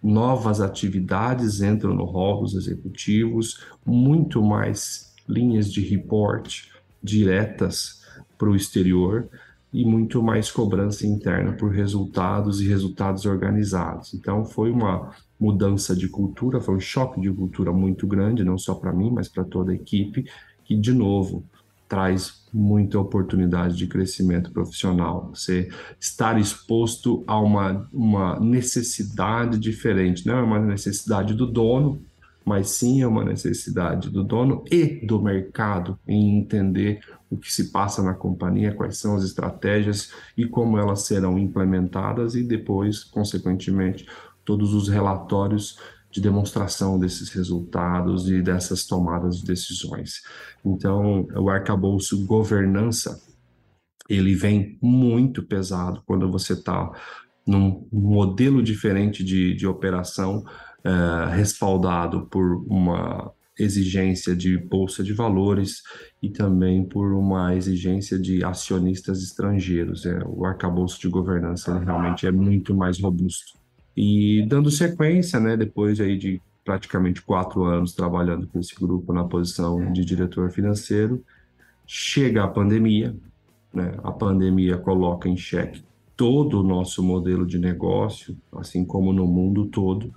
Novas atividades entram no rol dos executivos, muito mais linhas de report diretas para o exterior e muito mais cobrança interna por resultados e resultados organizados. Então, foi uma mudança de cultura, foi um choque de cultura muito grande, não só para mim, mas para toda a equipe, que, de novo, traz muita oportunidade de crescimento profissional. Você estar exposto a uma, uma necessidade diferente, não é uma necessidade do dono, mas sim é uma necessidade do dono e do mercado em entender o que se passa na companhia, quais são as estratégias e como elas serão implementadas e depois, consequentemente, todos os relatórios de demonstração desses resultados e dessas tomadas de decisões. Então, o arcabouço governança, ele vem muito pesado quando você está num modelo diferente de, de operação, é, respaldado por uma exigência de bolsa de valores e também por uma exigência de acionistas estrangeiros. É, o arcabouço de governança realmente é muito mais robusto. E dando sequência, né, depois aí de praticamente quatro anos trabalhando com esse grupo na posição de diretor financeiro, chega a pandemia, né? A pandemia coloca em xeque todo o nosso modelo de negócio, assim como no mundo todo.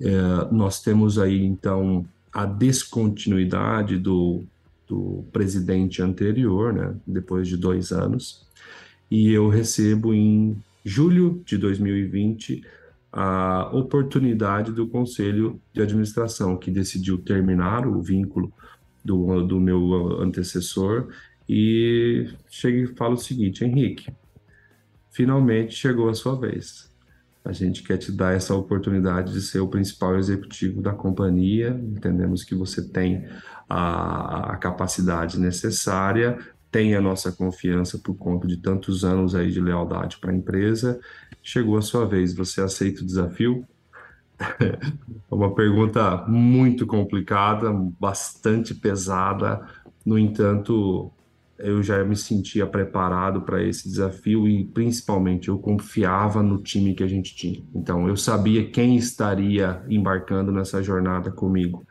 É, nós temos aí então a descontinuidade do, do presidente anterior, né? Depois de dois anos, e eu recebo em julho de 2020 a oportunidade do Conselho de Administração, que decidiu terminar o vínculo do, do meu antecessor, e chega e fala o seguinte: Henrique, finalmente chegou a sua vez. A gente quer te dar essa oportunidade de ser o principal executivo da companhia. Entendemos que você tem a, a capacidade necessária, tem a nossa confiança por conta de tantos anos aí de lealdade para a empresa chegou a sua vez. Você aceita o desafio? É uma pergunta muito complicada, bastante pesada. No entanto, eu já me sentia preparado para esse desafio e, principalmente, eu confiava no time que a gente tinha. Então, eu sabia quem estaria embarcando nessa jornada comigo.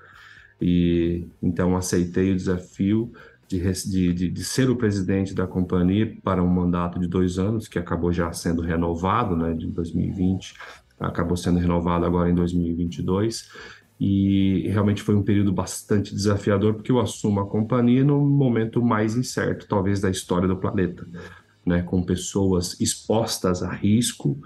E então aceitei o desafio de, de, de, ser o presidente da companhia para um mandato de dois anos, que acabou já sendo renovado, né, de 2020, acabou sendo renovado agora em 2022, e realmente foi um período bastante desafiador, porque eu assumo a companhia no momento mais incerto, talvez, da história do planeta, né, com pessoas expostas a risco,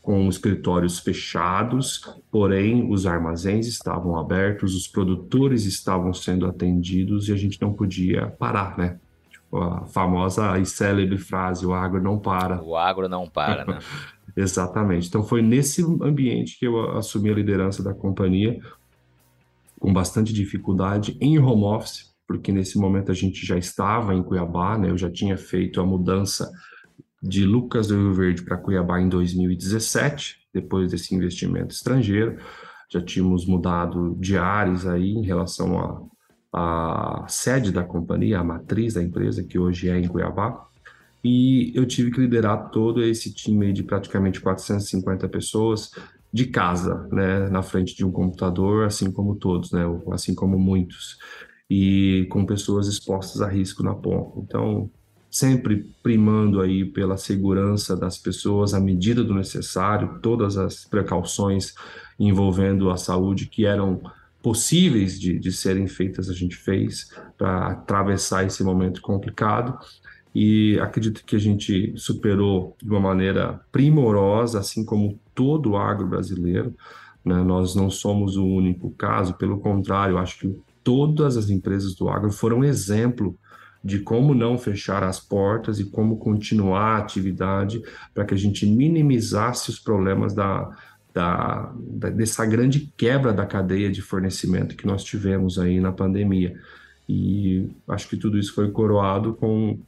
com escritórios fechados, porém os armazéns estavam abertos, os produtores estavam sendo atendidos e a gente não podia parar, né? Tipo, a famosa e célebre frase: o agro não para. O agro não para, né? Exatamente. Então foi nesse ambiente que eu assumi a liderança da companhia, com bastante dificuldade, em home office, porque nesse momento a gente já estava em Cuiabá, né? Eu já tinha feito a mudança de Lucas do Rio Verde para Cuiabá em 2017, depois desse investimento estrangeiro. Já tínhamos mudado de áreas aí em relação à sede da companhia, a matriz da empresa, que hoje é em Cuiabá. E eu tive que liderar todo esse time de praticamente 450 pessoas de casa, né, na frente de um computador, assim como todos, né, assim como muitos, e com pessoas expostas a risco na ponta. Então, sempre primando aí pela segurança das pessoas à medida do necessário, todas as precauções envolvendo a saúde que eram possíveis de, de serem feitas a gente fez para atravessar esse momento complicado e acredito que a gente superou de uma maneira primorosa, assim como todo o agro brasileiro. Né? Nós não somos o único caso, pelo contrário, acho que todas as empresas do agro foram exemplo de como não fechar as portas e como continuar a atividade para que a gente minimizasse os problemas da, da, da, dessa grande quebra da cadeia de fornecimento que nós tivemos aí na pandemia. E acho que tudo isso foi coroado com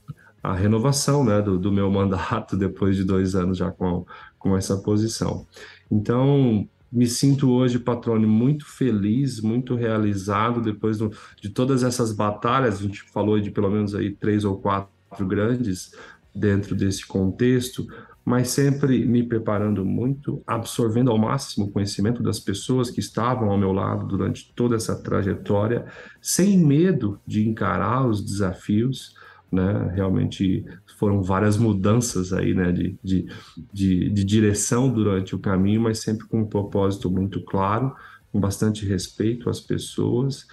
a renovação né, do, do meu mandato depois de dois anos já com, com essa posição. Então, me sinto hoje, Patrone, muito feliz, muito realizado depois do, de todas essas batalhas. A gente falou de pelo menos aí três ou quatro grandes dentro desse contexto, mas sempre me preparando muito, absorvendo ao máximo o conhecimento das pessoas que estavam ao meu lado durante toda essa trajetória, sem medo de encarar os desafios né? Realmente foram várias mudanças aí, né, de, de, de, de, direção durante o caminho, mas sempre com um propósito muito claro, com bastante respeito às pessoas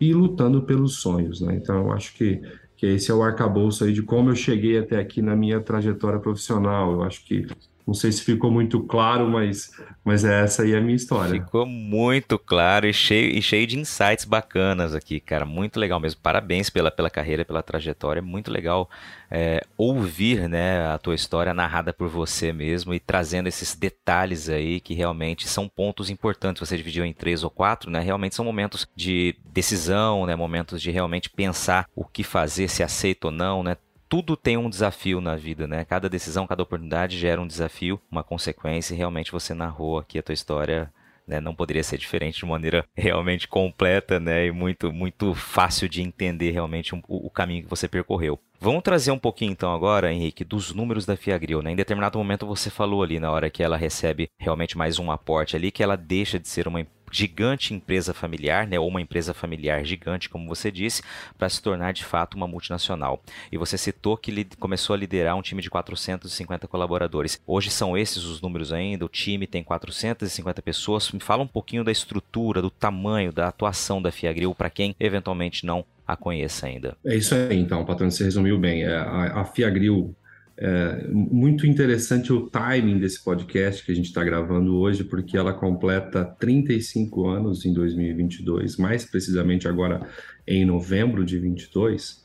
e lutando pelos sonhos, né? Então, eu acho que, que esse é o arcabouço aí de como eu cheguei até aqui na minha trajetória profissional. Eu acho que Não sei se ficou muito claro, mas, mas essa aí é a minha história. Ficou muito claro e cheio, e cheio de insights bacanas aqui, cara. Muito legal mesmo. Parabéns pela, pela carreira, pela trajetória. Muito legal é, ouvir né, a tua história narrada por você mesmo e trazendo esses detalhes aí que realmente são pontos importantes. Você dividiu em três ou quatro, né? Realmente são momentos de decisão, né? Momentos de realmente pensar o que fazer, se aceita ou não, né? Tudo tem um desafio na vida, né? Cada decisão, cada oportunidade gera um desafio, uma consequência, e realmente você narrou aqui a tua história né, não poderia ser diferente de maneira realmente completa né, e muito, muito fácil de entender realmente o, o, caminho que você percorreu. Vamos trazer um pouquinho então agora, Henrique, dos números da Fiagril. Né? Em determinado momento você falou ali na hora que ela recebe realmente mais um aporte ali, que ela deixa de ser uma gigante empresa familiar, né, ou uma empresa familiar gigante, como você disse, para se tornar de fato uma multinacional. E você citou que começou a liderar um time de 450 colaboradores. Hoje são esses os números ainda, o time tem 450 pessoas. Me fala um pouquinho da estrutura, do tamanho, da atuação da Fiagril para quem eventualmente não a conheça ainda. É isso aí, então, patrão, você resumiu bem. É, a, a Fiagril é muito interessante o timing desse podcast que a gente está gravando hoje, porque ela completa 35 anos em 2022, mais precisamente agora em novembro de 22.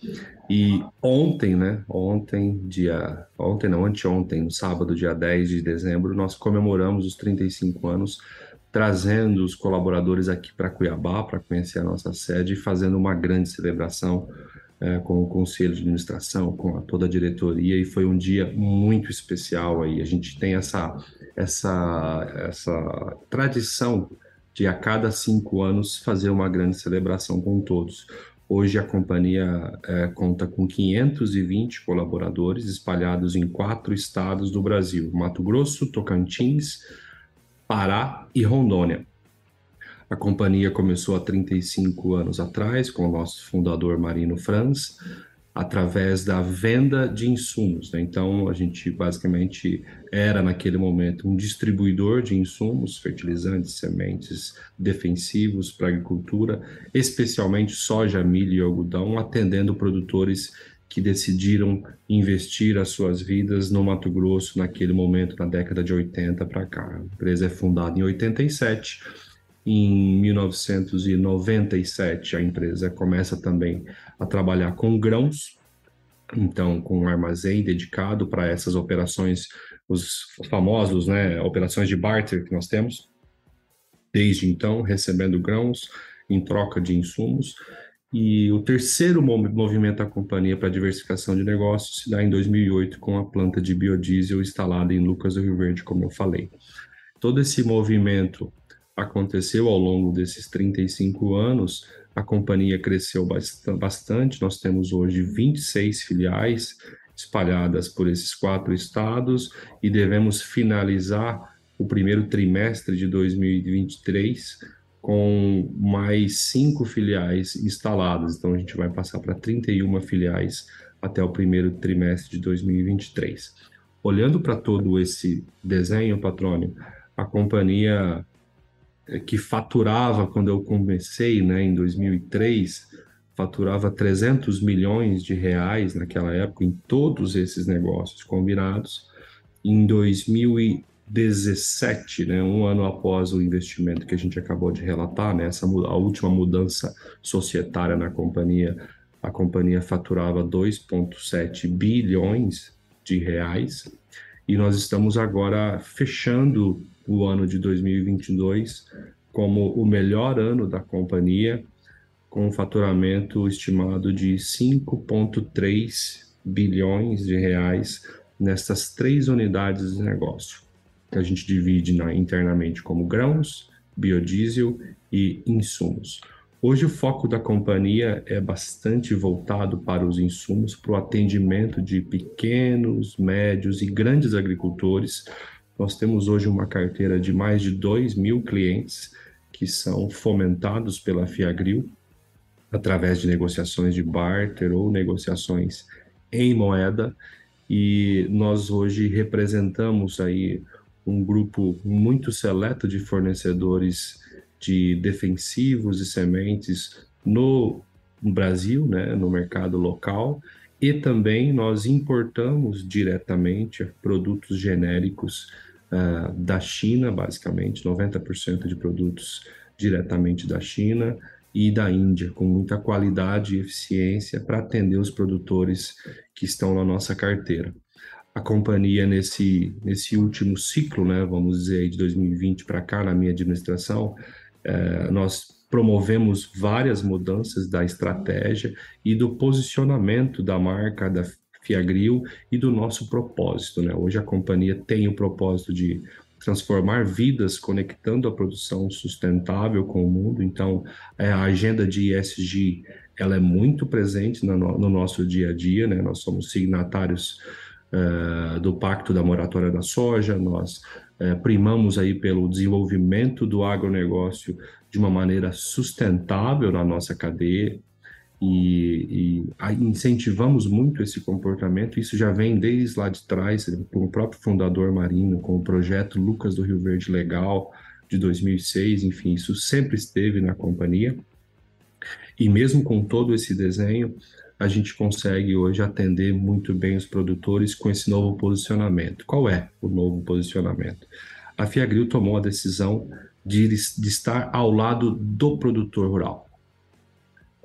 E ontem, né? Ontem, dia. Ontem, não, anteontem, no sábado, dia 10 de dezembro, nós comemoramos os 35 anos, trazendo os colaboradores aqui para Cuiabá para conhecer a nossa sede e fazendo uma grande celebração é, com o conselho de administração, com a, toda a diretoria, e foi um dia muito especial aí. A gente tem essa, essa, essa tradição de a cada cinco anos fazer uma grande celebração com todos. Hoje a companhia é, conta com 520 colaboradores espalhados em quatro estados do Brasil: Mato Grosso, Tocantins, Pará e Rondônia. A companhia começou há 35 anos atrás com o nosso fundador Marino Franz, através da venda de insumos. Né? Então, a gente basicamente era, naquele momento, um distribuidor de insumos, fertilizantes, sementes defensivos para a agricultura, especialmente soja, milho e algodão, atendendo produtores que decidiram investir as suas vidas no Mato Grosso naquele momento, na década de 80 para cá. A empresa é fundada em 87 em 1997, a empresa começa também a trabalhar com grãos, então com um armazém dedicado para essas operações, os famosos, né, operações de barter que nós temos. Desde então, recebendo grãos em troca de insumos. E o terceiro movimento da companhia para diversificação de negócios se dá em 2008 com a planta de biodiesel instalada em Lucas do Rio Verde, como eu falei. Todo esse movimento aconteceu ao longo desses 35 anos, a companhia cresceu bastante. Nós temos hoje 26 filiais espalhadas por esses quatro estados e devemos finalizar o primeiro trimestre de 2023 com mais cinco filiais instaladas. Então a gente vai passar para 31 filiais até o primeiro trimestre de 2023. Olhando para todo esse desenho, patrônio, a companhia que faturava, quando eu comecei, né, em 2003, faturava 300 milhões de reais naquela época em todos esses negócios combinados. Em 2017, né, um ano após o investimento que a gente acabou de relatar, né, essa, a última mudança societária na companhia, a companhia faturava 2,7 bilhões de reais e nós estamos agora fechando o ano de 2022 como o melhor ano da companhia, com um faturamento estimado de 5,3 bilhões de reais nestas três unidades de negócio, que a gente divide na, internamente como grãos, biodiesel e insumos. Hoje o foco da companhia é bastante voltado para os insumos, para o atendimento de pequenos, médios e grandes agricultores, nós temos hoje uma carteira de mais de 2 mil clientes que são fomentados pela Fiagril através de negociações de barter ou negociações em moeda. E nós hoje representamos aí um grupo muito seleto de fornecedores de defensivos e sementes no Brasil, né, no mercado local. E também nós importamos diretamente produtos genéricos uh, da China, basicamente, 90% de produtos diretamente da China e da Índia, com muita qualidade e eficiência para atender os produtores que estão na nossa carteira. A companhia, nesse, nesse último ciclo, né, vamos dizer, de 2020 para cá, na minha administração, eh, nós promovemos várias mudanças da estratégia e do posicionamento da marca da Fiagril e do nosso propósito. Né? Hoje a companhia tem o propósito de transformar vidas conectando a produção sustentável com o mundo. Então, é, a agenda de ESG ela é muito presente no, no nosso dia a dia. Né? Nós somos signatários uh, do Pacto da Moratória da Soja, nós uh, primamos aí pelo desenvolvimento do agronegócio de uma maneira sustentável na nossa cadeia e, e incentivamos muito esse comportamento. Isso já vem desde lá de trás, com o próprio fundador Marino, com o projeto Lucas do Rio Verde Legal de 2006, enfim, isso sempre esteve na companhia. E mesmo com todo esse desenho, a gente consegue hoje atender muito bem os produtores com esse novo posicionamento. Qual é o novo posicionamento? A Fiagril tomou a decisão de, de estar ao lado do produtor rural.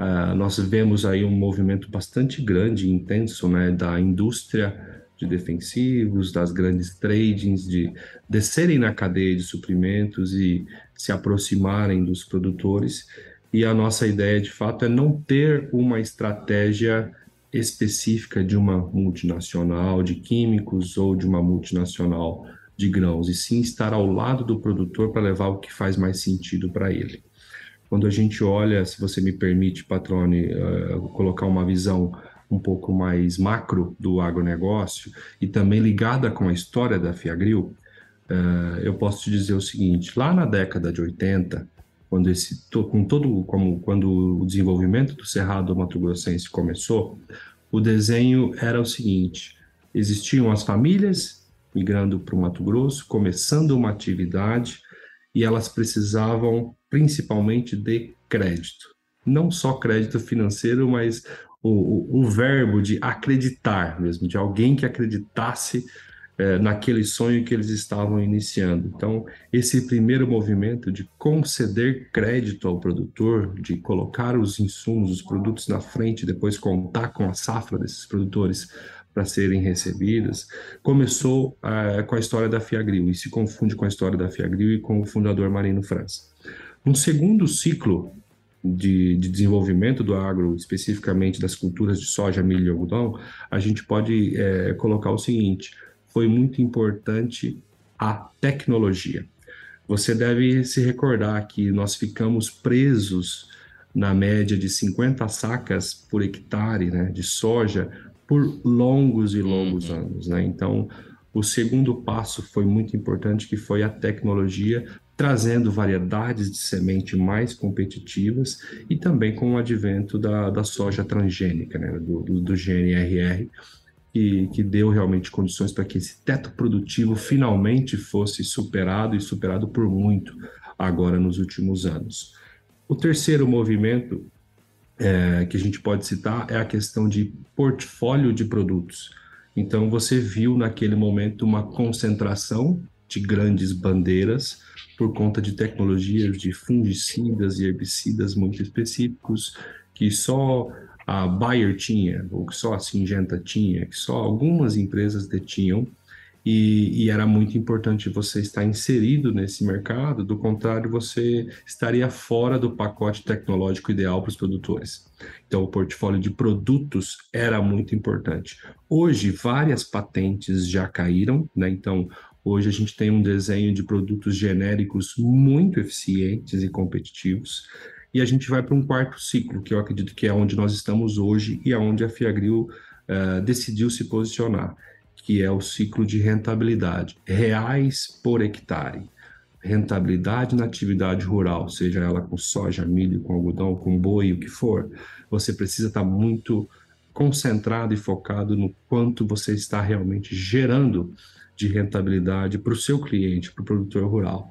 Uh, nós vemos aí um movimento bastante grande intenso né, da indústria de defensivos, das grandes tradings, de descerem na cadeia de suprimentos e se aproximarem dos produtores. E a nossa ideia, de fato, é não ter uma estratégia específica de uma multinacional de químicos ou de uma multinacional de grãos, e sim estar ao lado do produtor para levar o que faz mais sentido para ele. Quando a gente olha, se você me permite, Patrone, uh, colocar uma visão um pouco mais macro do agronegócio e também ligada com a história da Fiagril, uh, eu posso te dizer o seguinte: lá na década de 80, quando esse com todo como quando o desenvolvimento do Cerrado Mato Grossense começou, o desenho era o seguinte: existiam as famílias migrando para o Mato Grosso, começando uma atividade e elas precisavam principalmente de crédito. Não só crédito financeiro, mas o, o, o verbo de acreditar mesmo, de alguém que acreditasse é, naquele sonho que eles estavam iniciando. Então, esse primeiro movimento de conceder crédito ao produtor, de colocar os insumos, os produtos na frente, depois contar com a safra desses produtores para serem recebidas, começou uh, com a história da Fiagril e se confunde com a história da Fiagril e com o fundador Marino França. Um segundo ciclo de, de, desenvolvimento do agro, especificamente das culturas de soja, milho e algodão, a gente pode é, colocar o seguinte: foi muito importante a tecnologia. Você deve se recordar que nós ficamos presos na média de 50 sacas por hectare né, de soja por longos e longos uhum. anos, né? Então, o segundo passo foi muito importante, que foi a tecnologia, trazendo variedades de semente mais competitivas e também com o advento da, da soja transgênica, né? do, do, do GNRR, que, que deu realmente condições para que esse teto produtivo finalmente fosse superado e superado por muito agora nos últimos anos. O terceiro movimento é, que a gente pode citar é a questão de portfólio de produtos. Então, você viu naquele momento uma concentração de grandes bandeiras por conta de tecnologias de fungicidas e herbicidas muito específicos que só a Bayer tinha, ou que só a Singenta tinha, que só algumas empresas detinham, e, e, era muito importante você estar inserido nesse mercado, do contrário, você estaria fora do pacote tecnológico ideal para os produtores. Então, o portfólio de produtos era muito importante. Hoje, várias patentes já caíram, né? Então, hoje a gente tem um desenho de produtos genéricos muito eficientes e competitivos. E a gente vai para um quarto ciclo, que eu acredito que é onde nós estamos hoje e aonde é a Fiagril uh, decidiu se posicionar que é o ciclo de rentabilidade, reais por hectare. Rentabilidade na atividade rural, seja ela com soja, milho, com algodão, com boi, o que for, você precisa estar muito concentrado e focado no quanto você está realmente gerando de rentabilidade para o seu cliente, para o produtor rural.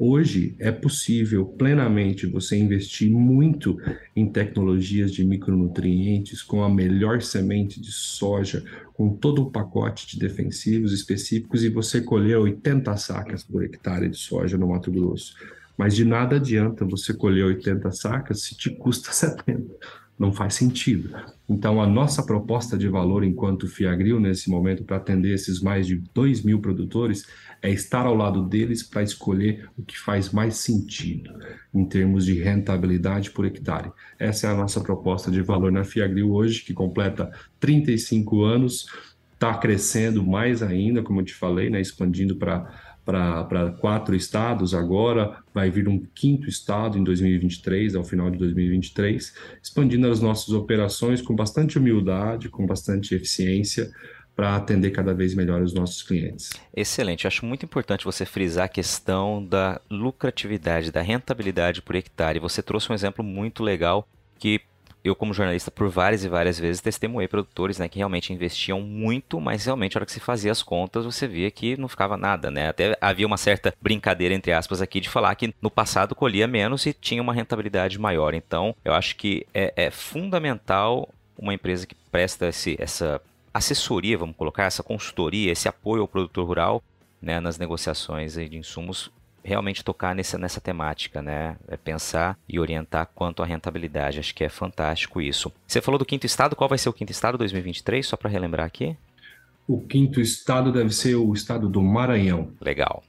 Hoje é possível plenamente você investir muito em tecnologias de micronutrientes, com a melhor semente de soja, com todo o pacote de defensivos específicos e você colher 80 sacas por hectare de soja no Mato Grosso. Mas de nada adianta você colher 80 sacas se te custa 70 não faz sentido. Então, a nossa proposta de valor enquanto Fiagril, nesse momento, para atender esses mais de 2 mil produtores, é estar ao lado deles para escolher o que faz mais sentido em termos de rentabilidade por hectare. Essa é a nossa proposta de valor na Fiagril hoje, que completa 35 anos, está crescendo mais ainda, como eu te falei, né, expandindo para para quatro estados agora, vai vir um quinto estado em 2023, ao final de 2023, expandindo as nossas operações com bastante humildade, com bastante eficiência, para atender cada vez melhor os nossos clientes. Excelente. acho muito importante você frisar a questão da lucratividade, da rentabilidade por hectare. Você trouxe um exemplo muito legal que eu, como jornalista, por várias e várias vezes testemunhei produtores né, que realmente investiam muito, mas realmente, a hora que se fazia as contas, você via que não ficava nada, né? Até havia uma certa brincadeira, entre aspas, aqui, de falar que no passado colhia menos e tinha uma rentabilidade maior. Então, eu acho que é, é fundamental uma empresa que presta esse, essa assessoria, vamos colocar, essa consultoria, esse apoio ao produtor rural né, nas negociações de insumos realmente tocar nessa, nessa temática, né? É pensar e orientar quanto à rentabilidade. Acho que é fantástico isso. Você falou do quinto estado, qual vai ser o quinto estado 2023? Só para relembrar aqui. O quinto estado deve ser o estado do Maranhão. Legal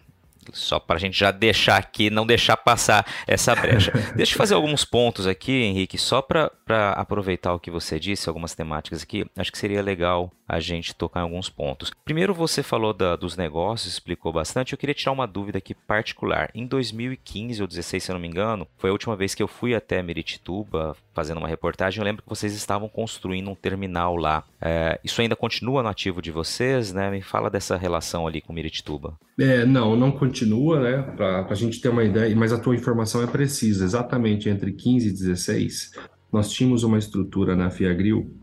só para a gente já deixar aqui, não deixar passar essa brecha. Deixa eu fazer alguns pontos aqui, Henrique, só para aproveitar o que você disse, algumas temáticas aqui, acho que seria legal a gente tocar em alguns pontos. Primeiro, você falou da, dos negócios, explicou bastante, eu queria tirar uma dúvida aqui particular. Em 2015 ou 2016, se eu não me engano, foi a última vez que eu fui até Meritituba fazendo uma reportagem, eu lembro que vocês estavam construindo um terminal lá. É, isso ainda continua no ativo de vocês, né? Me fala dessa relação ali com Meritituba. É, não, não continua, né? Para a gente ter uma ideia, mas a tua informação é precisa. Exatamente entre 15 e 16, nós tínhamos uma estrutura na Fiagril,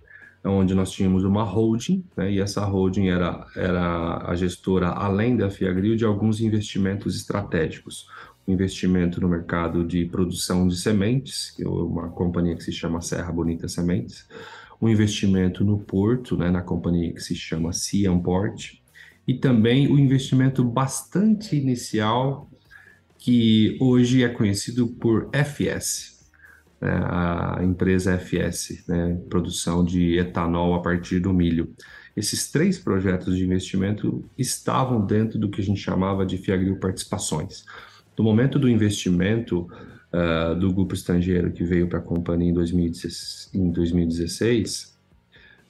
onde nós tínhamos uma holding, né? E essa holding era, era a gestora, além da Fiagril, de alguns investimentos estratégicos. investimento no mercado de produção de sementes, é uma companhia que se chama Serra Bonita Sementes, um investimento no porto, né? Na companhia que se chama Ciamport, e também o investimento bastante inicial que hoje é conhecido por FS, né, a empresa FS, né, produção de etanol a partir do milho. Esses três projetos de investimento estavam dentro do que a gente chamava de Fiagril Participações. No momento do investimento uh, do grupo estrangeiro que veio para a companhia em 2016, em 2016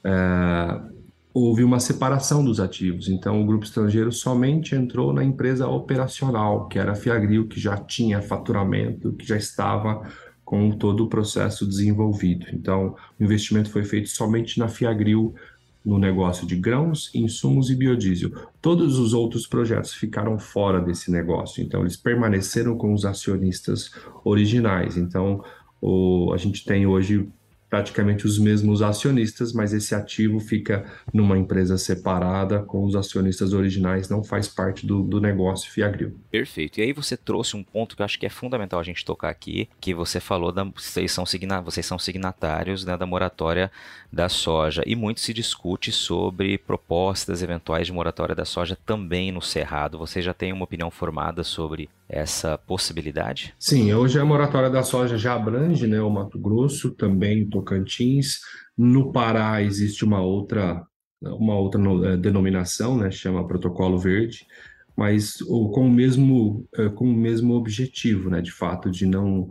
uh, houve uma separação dos ativos. Então, o grupo estrangeiro somente entrou na empresa operacional, que era a Fiagril, que já tinha faturamento, que já estava com todo o processo desenvolvido. Então, o investimento foi feito somente na Fiagril, no negócio de grãos, insumos e biodiesel. Todos os outros projetos ficaram fora desse negócio. Então, eles permaneceram com os acionistas originais. Então, o, a gente tem hoje praticamente os mesmos acionistas, mas esse ativo fica numa empresa separada com os acionistas originais, não faz parte do, do negócio Fiagril. Perfeito. E aí você trouxe um ponto que eu acho que é fundamental a gente tocar aqui, que você falou da vocês são, signa, vocês são signatários né, da moratória da soja e muito se discute sobre propostas eventuais de moratória da soja também no Cerrado. Você já tem uma opinião formada sobre essa possibilidade? Sim, hoje a moratória da soja já abrange né, o Mato Grosso, também o Tocantins. No Pará existe uma outra, uma outra eh, denominação, né, chama Protocolo Verde, mas com o mesmo, eh, com o mesmo objetivo, né, de fato, de não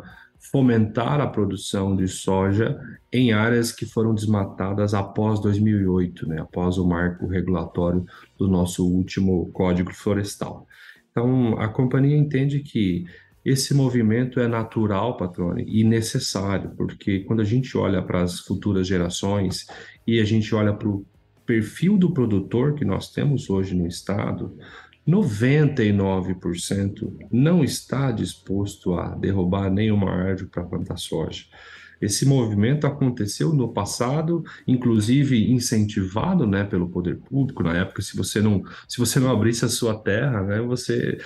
fomentar a produção de soja em áreas que foram desmatadas após 2008, né, após o marco regulatório do nosso último Código Florestal. Então, a companhia entende que esse movimento é natural, Patrone, e necessário, porque quando a gente olha para as futuras gerações e a gente olha para o perfil do produtor que nós temos hoje no estado, 99% não está disposto a derrubar nenhuma árvore para plantar soja. Esse movimento aconteceu no passado, inclusive incentivado, né, pelo poder público na época. Se você não, se você não abrisse a sua terra, né, você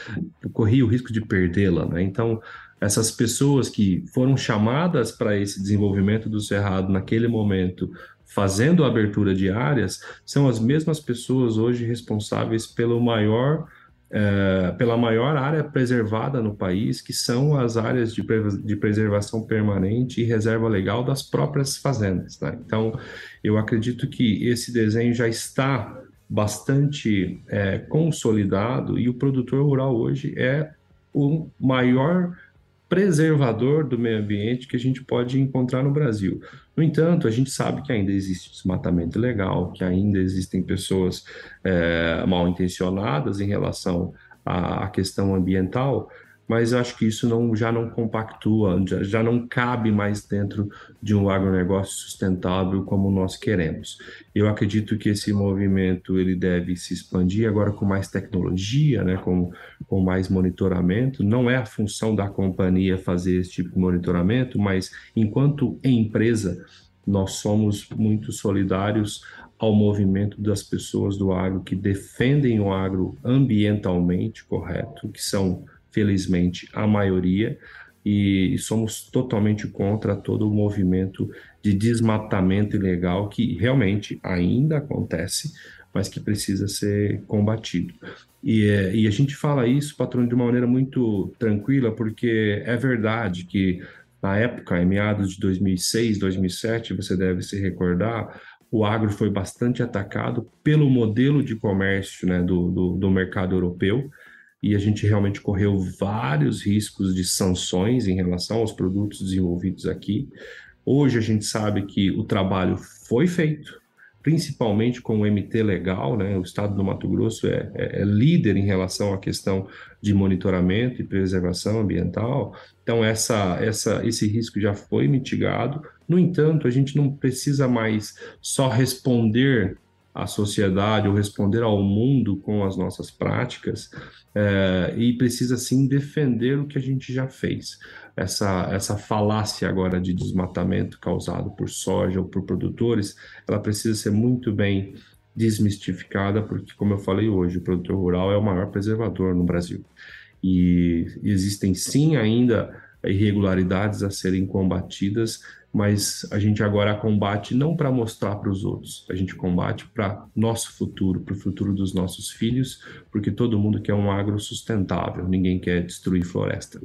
corria o risco de perdê-la, né? Então, essas pessoas que foram chamadas para esse desenvolvimento do cerrado naquele momento, fazendo a abertura de áreas, são as mesmas pessoas hoje responsáveis pelo maior é, pela maior área preservada no país, que são as áreas de, de preservação permanente e reserva legal das próprias fazendas. Tá? Então, eu acredito que esse desenho já está bastante é, consolidado e o produtor rural hoje é o maior preservador do meio ambiente que a gente pode encontrar no Brasil. No entanto, a gente sabe que ainda existe desmatamento ilegal, que ainda existem pessoas é, mal intencionadas em relação à, à questão ambiental, mas acho que isso não, já não compactua, já, já não cabe mais dentro de um agronegócio sustentável como nós queremos. Eu acredito que esse movimento ele deve se expandir agora com mais tecnologia, né, com, com mais monitoramento. Não é a função da companhia fazer esse tipo de monitoramento, mas enquanto empresa, nós somos muito solidários ao movimento das pessoas do agro que defendem o agro ambientalmente correto, que são felizmente, a maioria, e somos totalmente contra todo o movimento de desmatamento ilegal que realmente ainda acontece, mas que precisa ser combatido. E, é, e a gente fala isso, patrão, de uma maneira muito tranquila, porque é verdade que na época, em meados de 2006, 2007, você deve se recordar, o agro foi bastante atacado pelo modelo de comércio né, do, do, do mercado europeu, e a gente realmente correu vários riscos de sanções em relação aos produtos desenvolvidos aqui. Hoje a gente sabe que o trabalho foi feito, principalmente com o MT legal, né? O estado do Mato Grosso é, é, é líder em relação à questão de monitoramento e preservação ambiental. Então essa, essa, esse risco já foi mitigado. No entanto, a gente não precisa mais só responder à sociedade ou responder ao mundo com as nossas práticas é, e precisa sim defender o que a gente já fez. Essa, essa falácia agora de desmatamento causado por soja ou por produtores, ela precisa ser muito bem desmistificada, porque, como eu falei hoje, o produtor rural é o maior preservador no Brasil. E existem sim ainda irregularidades a serem combatidas, mas a gente agora combate não para mostrar para os outros, a gente combate para nosso futuro, para o futuro dos nossos filhos, porque todo mundo quer um agro sustentável, ninguém quer destruir floresta.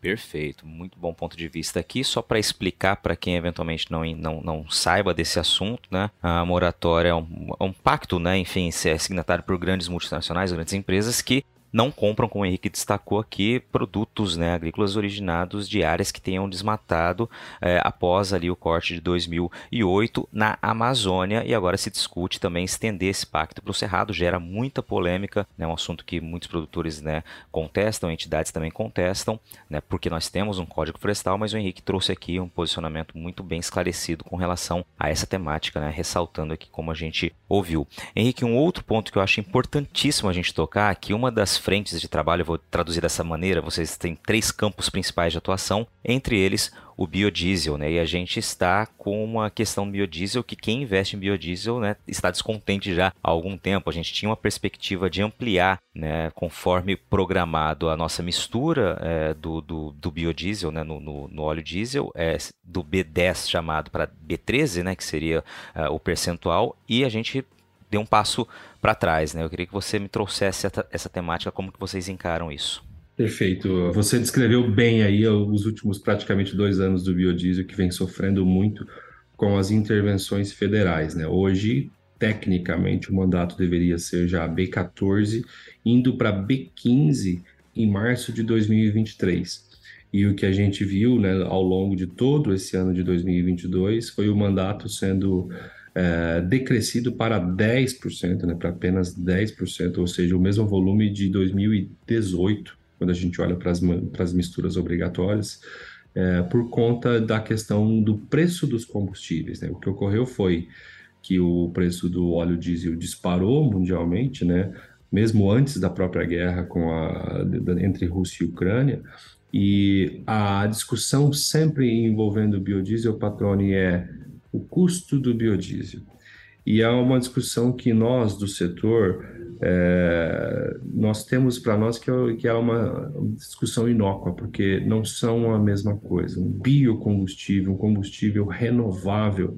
Perfeito, muito bom ponto de vista aqui. Só para explicar para quem eventualmente não, não, não saiba desse assunto, né? A moratória é um, é um pacto, né? Enfim, é signatário por grandes multinacionais, grandes empresas que não compram, como o Henrique destacou aqui, produtos né, agrícolas originados de áreas que tenham desmatado é, após ali o corte de 2008 na Amazônia e agora se discute também estender esse pacto para o Cerrado, gera muita polêmica, é né, um assunto que muitos produtores né, contestam, entidades também contestam, né, porque nós temos um código florestal, mas o Henrique trouxe aqui um posicionamento muito bem esclarecido com relação a essa temática, né, ressaltando aqui como a gente ouviu. Henrique, um outro ponto que eu acho importantíssimo a gente tocar, que uma das frentes de trabalho, vou traduzir dessa maneira, vocês têm três campos principais de atuação, entre eles o biodiesel, né? E a gente está com uma questão biodiesel que quem investe em biodiesel, né, está descontente já há algum tempo. A gente tinha uma perspectiva de ampliar, né, conforme programado a nossa mistura é, do, do, do, biodiesel, né, no, no, no, óleo diesel, é, do B10 chamado para B13, né, que seria é, o percentual, e a gente deu um passo para trás, né? Eu queria que você me trouxesse essa, temática, como que vocês encaram isso. Perfeito. Você descreveu bem aí os últimos praticamente dois anos do biodiesel que vem sofrendo muito com as intervenções federais, né? Hoje, tecnicamente, o mandato deveria ser já B14, indo para B15 em março de 2023. E o que a gente viu né, ao longo de todo esse ano de 2022 foi o mandato sendo é, decrescido para 10%, né, para apenas 10%, ou seja, o mesmo volume de 2018, quando a gente olha para as misturas obrigatórias, é, por conta da questão do preço dos combustíveis. Né? O que ocorreu foi que o preço do óleo diesel disparou mundialmente, né? mesmo antes da própria guerra com a, entre Rússia e Ucrânia, E a discussão sempre envolvendo o biodiesel, Patrone, é o custo do biodiesel. E é uma discussão que nós do setor é, nós temos para nós que é, que é uma discussão inócua, porque não são a mesma coisa. Um biocombustível, um combustível renovável,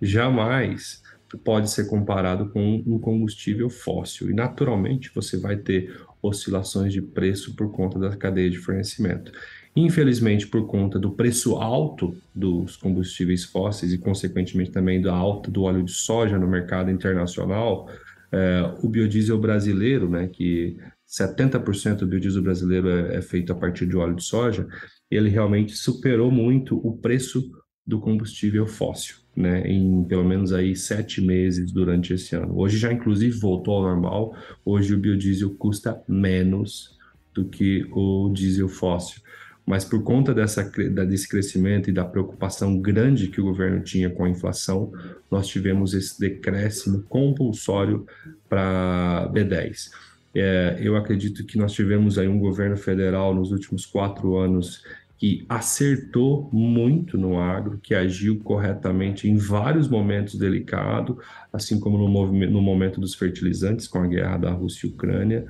jamais pode ser comparado com um combustível fóssil. E naturalmente você vai ter oscilações de preço por conta da cadeia de fornecimento. Infelizmente, por conta do preço alto dos combustíveis fósseis e, consequentemente, também da alta do óleo de soja no mercado internacional, é, o biodiesel brasileiro, né, que 70% do biodiesel brasileiro é, é feito a partir de óleo de soja, ele realmente superou muito o preço do combustível fóssil, né, em pelo menos aí sete meses durante esse ano. Hoje já inclusive voltou ao normal. Hoje o biodiesel custa menos do que o diesel fóssil mas por conta dessa, desse crescimento e da preocupação grande que o governo tinha com a inflação, nós tivemos esse decréscimo compulsório para B10. É, eu acredito que nós tivemos aí um governo federal nos últimos quatro anos que acertou muito no agro, que agiu corretamente em vários momentos delicados, assim como no, no momento dos fertilizantes com a guerra da Rússia e Ucrânia,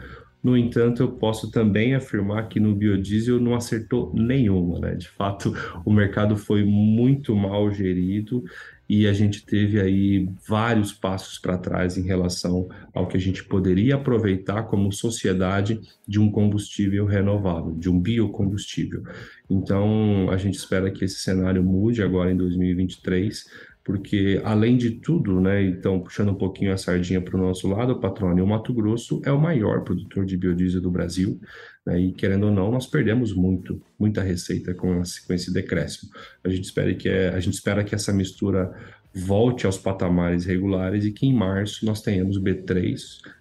no entanto, eu posso também afirmar que no biodiesel não acertou nenhuma, né? De fato, o mercado foi muito mal gerido e a gente teve aí vários passos para trás em relação ao que a gente poderia aproveitar como sociedade de um combustível renovável, de um biocombustível. Então, a gente espera que esse cenário mude agora em 2023 porque além de tudo, né, então puxando um pouquinho a sardinha para o nosso lado, patrônio, o Mato Grosso é o maior produtor de biodiesel do Brasil, né, e querendo ou não, nós perdemos muito, muita receita com esse, com esse decréscimo. A gente espera que é, a gente espera que essa mistura volte aos patamares regulares e que em março nós tenhamos B3,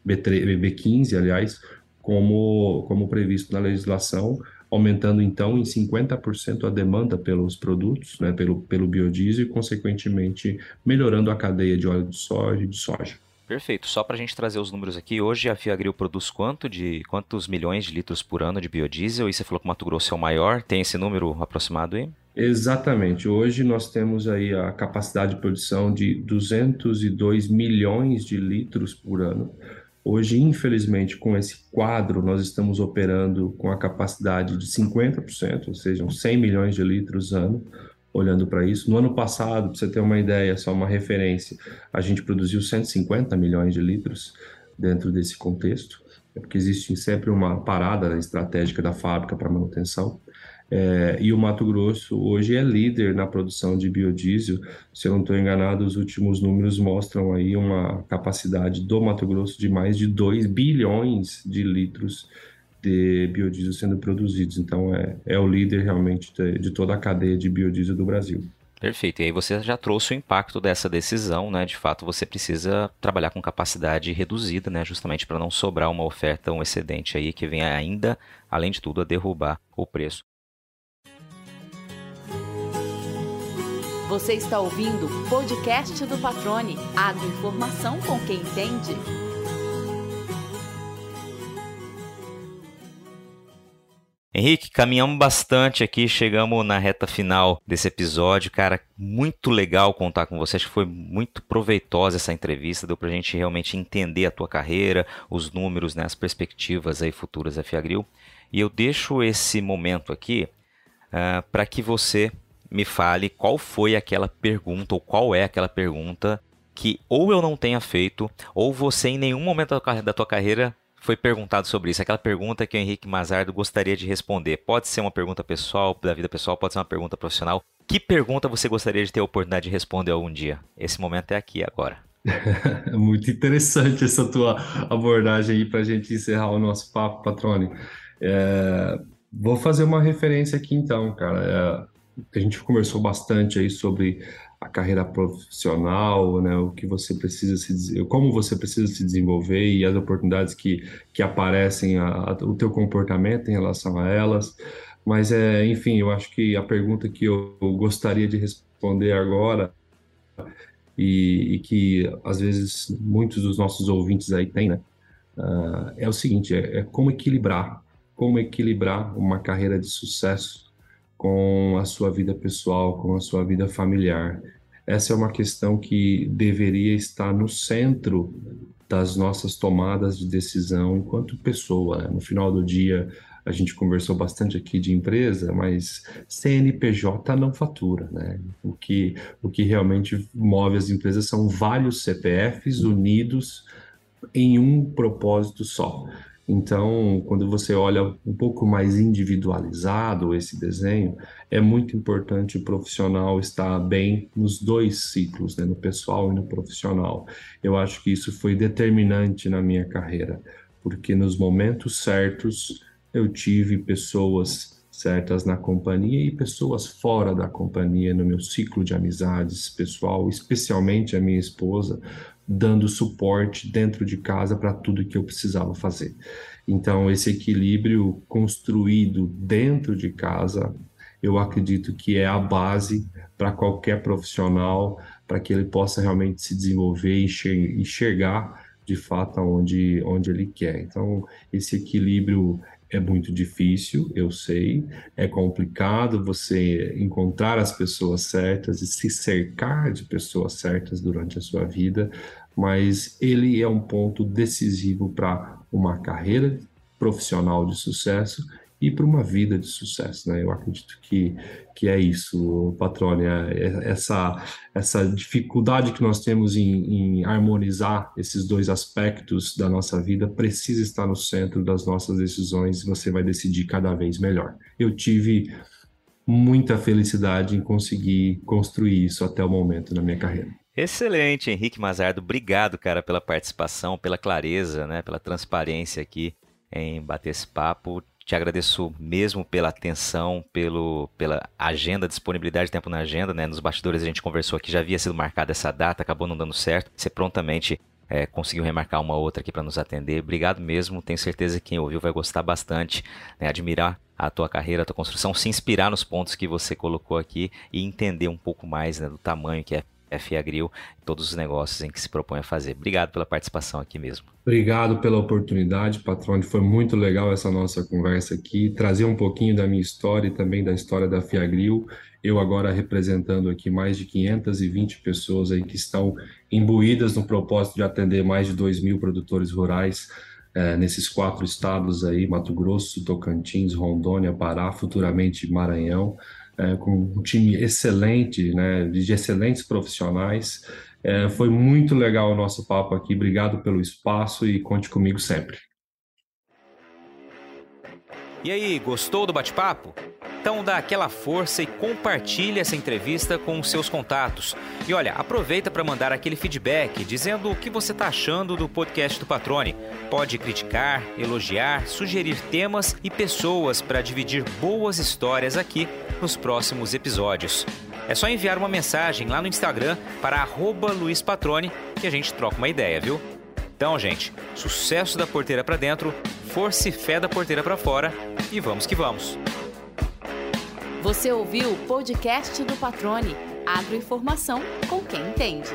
B3 B15, aliás, como como previsto na legislação aumentando então em 50% a demanda pelos produtos, né, pelo, pelo biodiesel e, consequentemente, melhorando a cadeia de óleo de soja e de soja. Perfeito. Só para a gente trazer os números aqui, hoje a Fiagril produz quanto de quantos milhões de litros por ano de biodiesel? E você falou que o Mato Grosso é o maior. Tem esse número aproximado aí? Exatamente. Hoje nós temos aí a capacidade de produção de 202 milhões de litros por ano. Hoje, infelizmente, com esse quadro, nós estamos operando com a capacidade de 50%, ou seja, 100 milhões de litros ano, olhando para isso. No ano passado, para você ter uma ideia, só uma referência, a gente produziu 150 milhões de litros dentro desse contexto, é porque existe sempre uma parada estratégica da fábrica para manutenção. É, e o Mato Grosso hoje é líder na produção de biodiesel. Se eu não estou enganado, os últimos números mostram aí uma capacidade do Mato Grosso de mais de 2 bilhões de litros de biodiesel sendo produzidos. Então é, é o líder realmente de, de toda a cadeia de biodiesel do Brasil. Perfeito. E aí você já trouxe o impacto dessa decisão, né? De fato, você precisa trabalhar com capacidade reduzida, né? Justamente para não sobrar uma oferta, um excedente aí que venha ainda, além de tudo, a derrubar o preço. Você está ouvindo o podcast do Patrone. Agroinformação com quem entende. Henrique, caminhamos bastante aqui, chegamos na reta final desse episódio. Cara, muito legal contar com você. Acho que foi muito proveitosa essa entrevista. Deu pra gente realmente entender a tua carreira, os números, né, as perspectivas aí futuras da Fiagril. E eu deixo esse momento aqui uh, para que você me fale qual foi aquela pergunta ou qual é aquela pergunta que ou eu não tenha feito ou você em nenhum momento da tua carreira foi perguntado sobre isso. Aquela pergunta que o Henrique Mazardo gostaria de responder. Pode ser uma pergunta pessoal, da vida pessoal, pode ser uma pergunta profissional. Que pergunta você gostaria de ter a oportunidade de responder algum dia? Esse momento é aqui agora. Muito interessante essa tua abordagem aí para a gente encerrar o nosso papo, Patrone. É, vou fazer uma referência aqui então, cara. É, a gente conversou bastante aí sobre a carreira profissional, né, o que você precisa se como você precisa se desenvolver e as oportunidades que, que aparecem, a, a, o teu comportamento em relação a elas. Mas é, enfim, eu acho que a pergunta que eu gostaria de responder agora e, e que às vezes muitos dos nossos ouvintes aí têm, né, uh, é o seguinte: é, é como equilibrar como equilibrar uma carreira de sucesso com a sua vida pessoal, com a sua vida familiar. Essa é uma questão que deveria estar no centro das nossas tomadas de decisão enquanto pessoa. Né? No final do dia, a gente conversou bastante aqui de empresa, mas CNPJ não fatura, né? O que, o que realmente move as empresas são vários CPFs unidos em um propósito só. Então, quando você olha um pouco mais individualizado esse desenho, é muito importante o profissional estar bem nos dois ciclos, né? no pessoal e no profissional. Eu acho que isso foi determinante na minha carreira, porque nos momentos certos eu tive pessoas certas na companhia e pessoas fora da companhia no meu ciclo de amizades pessoal, especialmente a minha esposa, dando suporte dentro de casa para tudo que eu precisava fazer. Então, esse equilíbrio construído dentro de casa, eu acredito que é a base para qualquer profissional, para que ele possa realmente se desenvolver e enxergar de fato onde, onde ele quer. Então, esse equilíbrio é muito difícil, eu sei, é complicado você encontrar as pessoas certas e se cercar de pessoas certas durante a sua vida, mas ele é um ponto decisivo para uma carreira profissional de sucesso e para uma vida de sucesso, né? Eu acredito que, que é isso, Patrônia, é essa, essa dificuldade que nós temos em, em, harmonizar esses dois aspectos da nossa vida precisa estar no centro das nossas decisões e você vai decidir cada vez melhor. Eu tive muita felicidade em conseguir construir isso até o momento na minha carreira. Excelente, Henrique Mazardo. Obrigado, cara, pela participação, pela clareza, né, pela transparência aqui em bater esse papo. Te agradeço mesmo pela atenção, pelo, pela agenda, disponibilidade de tempo na agenda, né? Nos bastidores a gente conversou que já havia sido marcada essa data, acabou não dando certo. Você prontamente é, conseguiu remarcar uma outra aqui para nos atender. Obrigado mesmo, tenho certeza que quem ouviu vai gostar bastante, né? admirar a tua carreira, a tua construção, se inspirar nos pontos que você colocou aqui e entender um pouco mais né, do tamanho que é FA Grill todos os negócios em que se propõe a fazer. Obrigado pela participação aqui mesmo. Obrigado pela oportunidade, Patrone. Foi muito legal essa nossa conversa aqui, trazer um pouquinho da minha história e também da história da Fiagril. Eu agora representando aqui mais de 520 pessoas aí que estão imbuídas no propósito de atender mais de 2 mil produtores rurais é, nesses quatro estados aí, Mato Grosso, Tocantins, Rondônia, Pará, futuramente Maranhão é, com um time excelente, né, de excelentes profissionais. É, foi muito legal o nosso papo aqui. Obrigado pelo espaço e conte comigo sempre. E aí, gostou do bate-papo? Então dá aquela força e compartilha essa entrevista com os seus contatos. E olha, aproveita para mandar aquele feedback dizendo o que você está achando do podcast do Patrone. Pode criticar, elogiar, sugerir temas e pessoas para dividir boas histórias aqui nos próximos episódios. É só enviar uma mensagem lá no Instagram para @luispatrone que a gente troca uma ideia, viu? Então, gente, sucesso da porteira para dentro, força e fé da porteira para fora e vamos que vamos. Você ouviu o podcast do Patrone. Agroinformação com quem entende.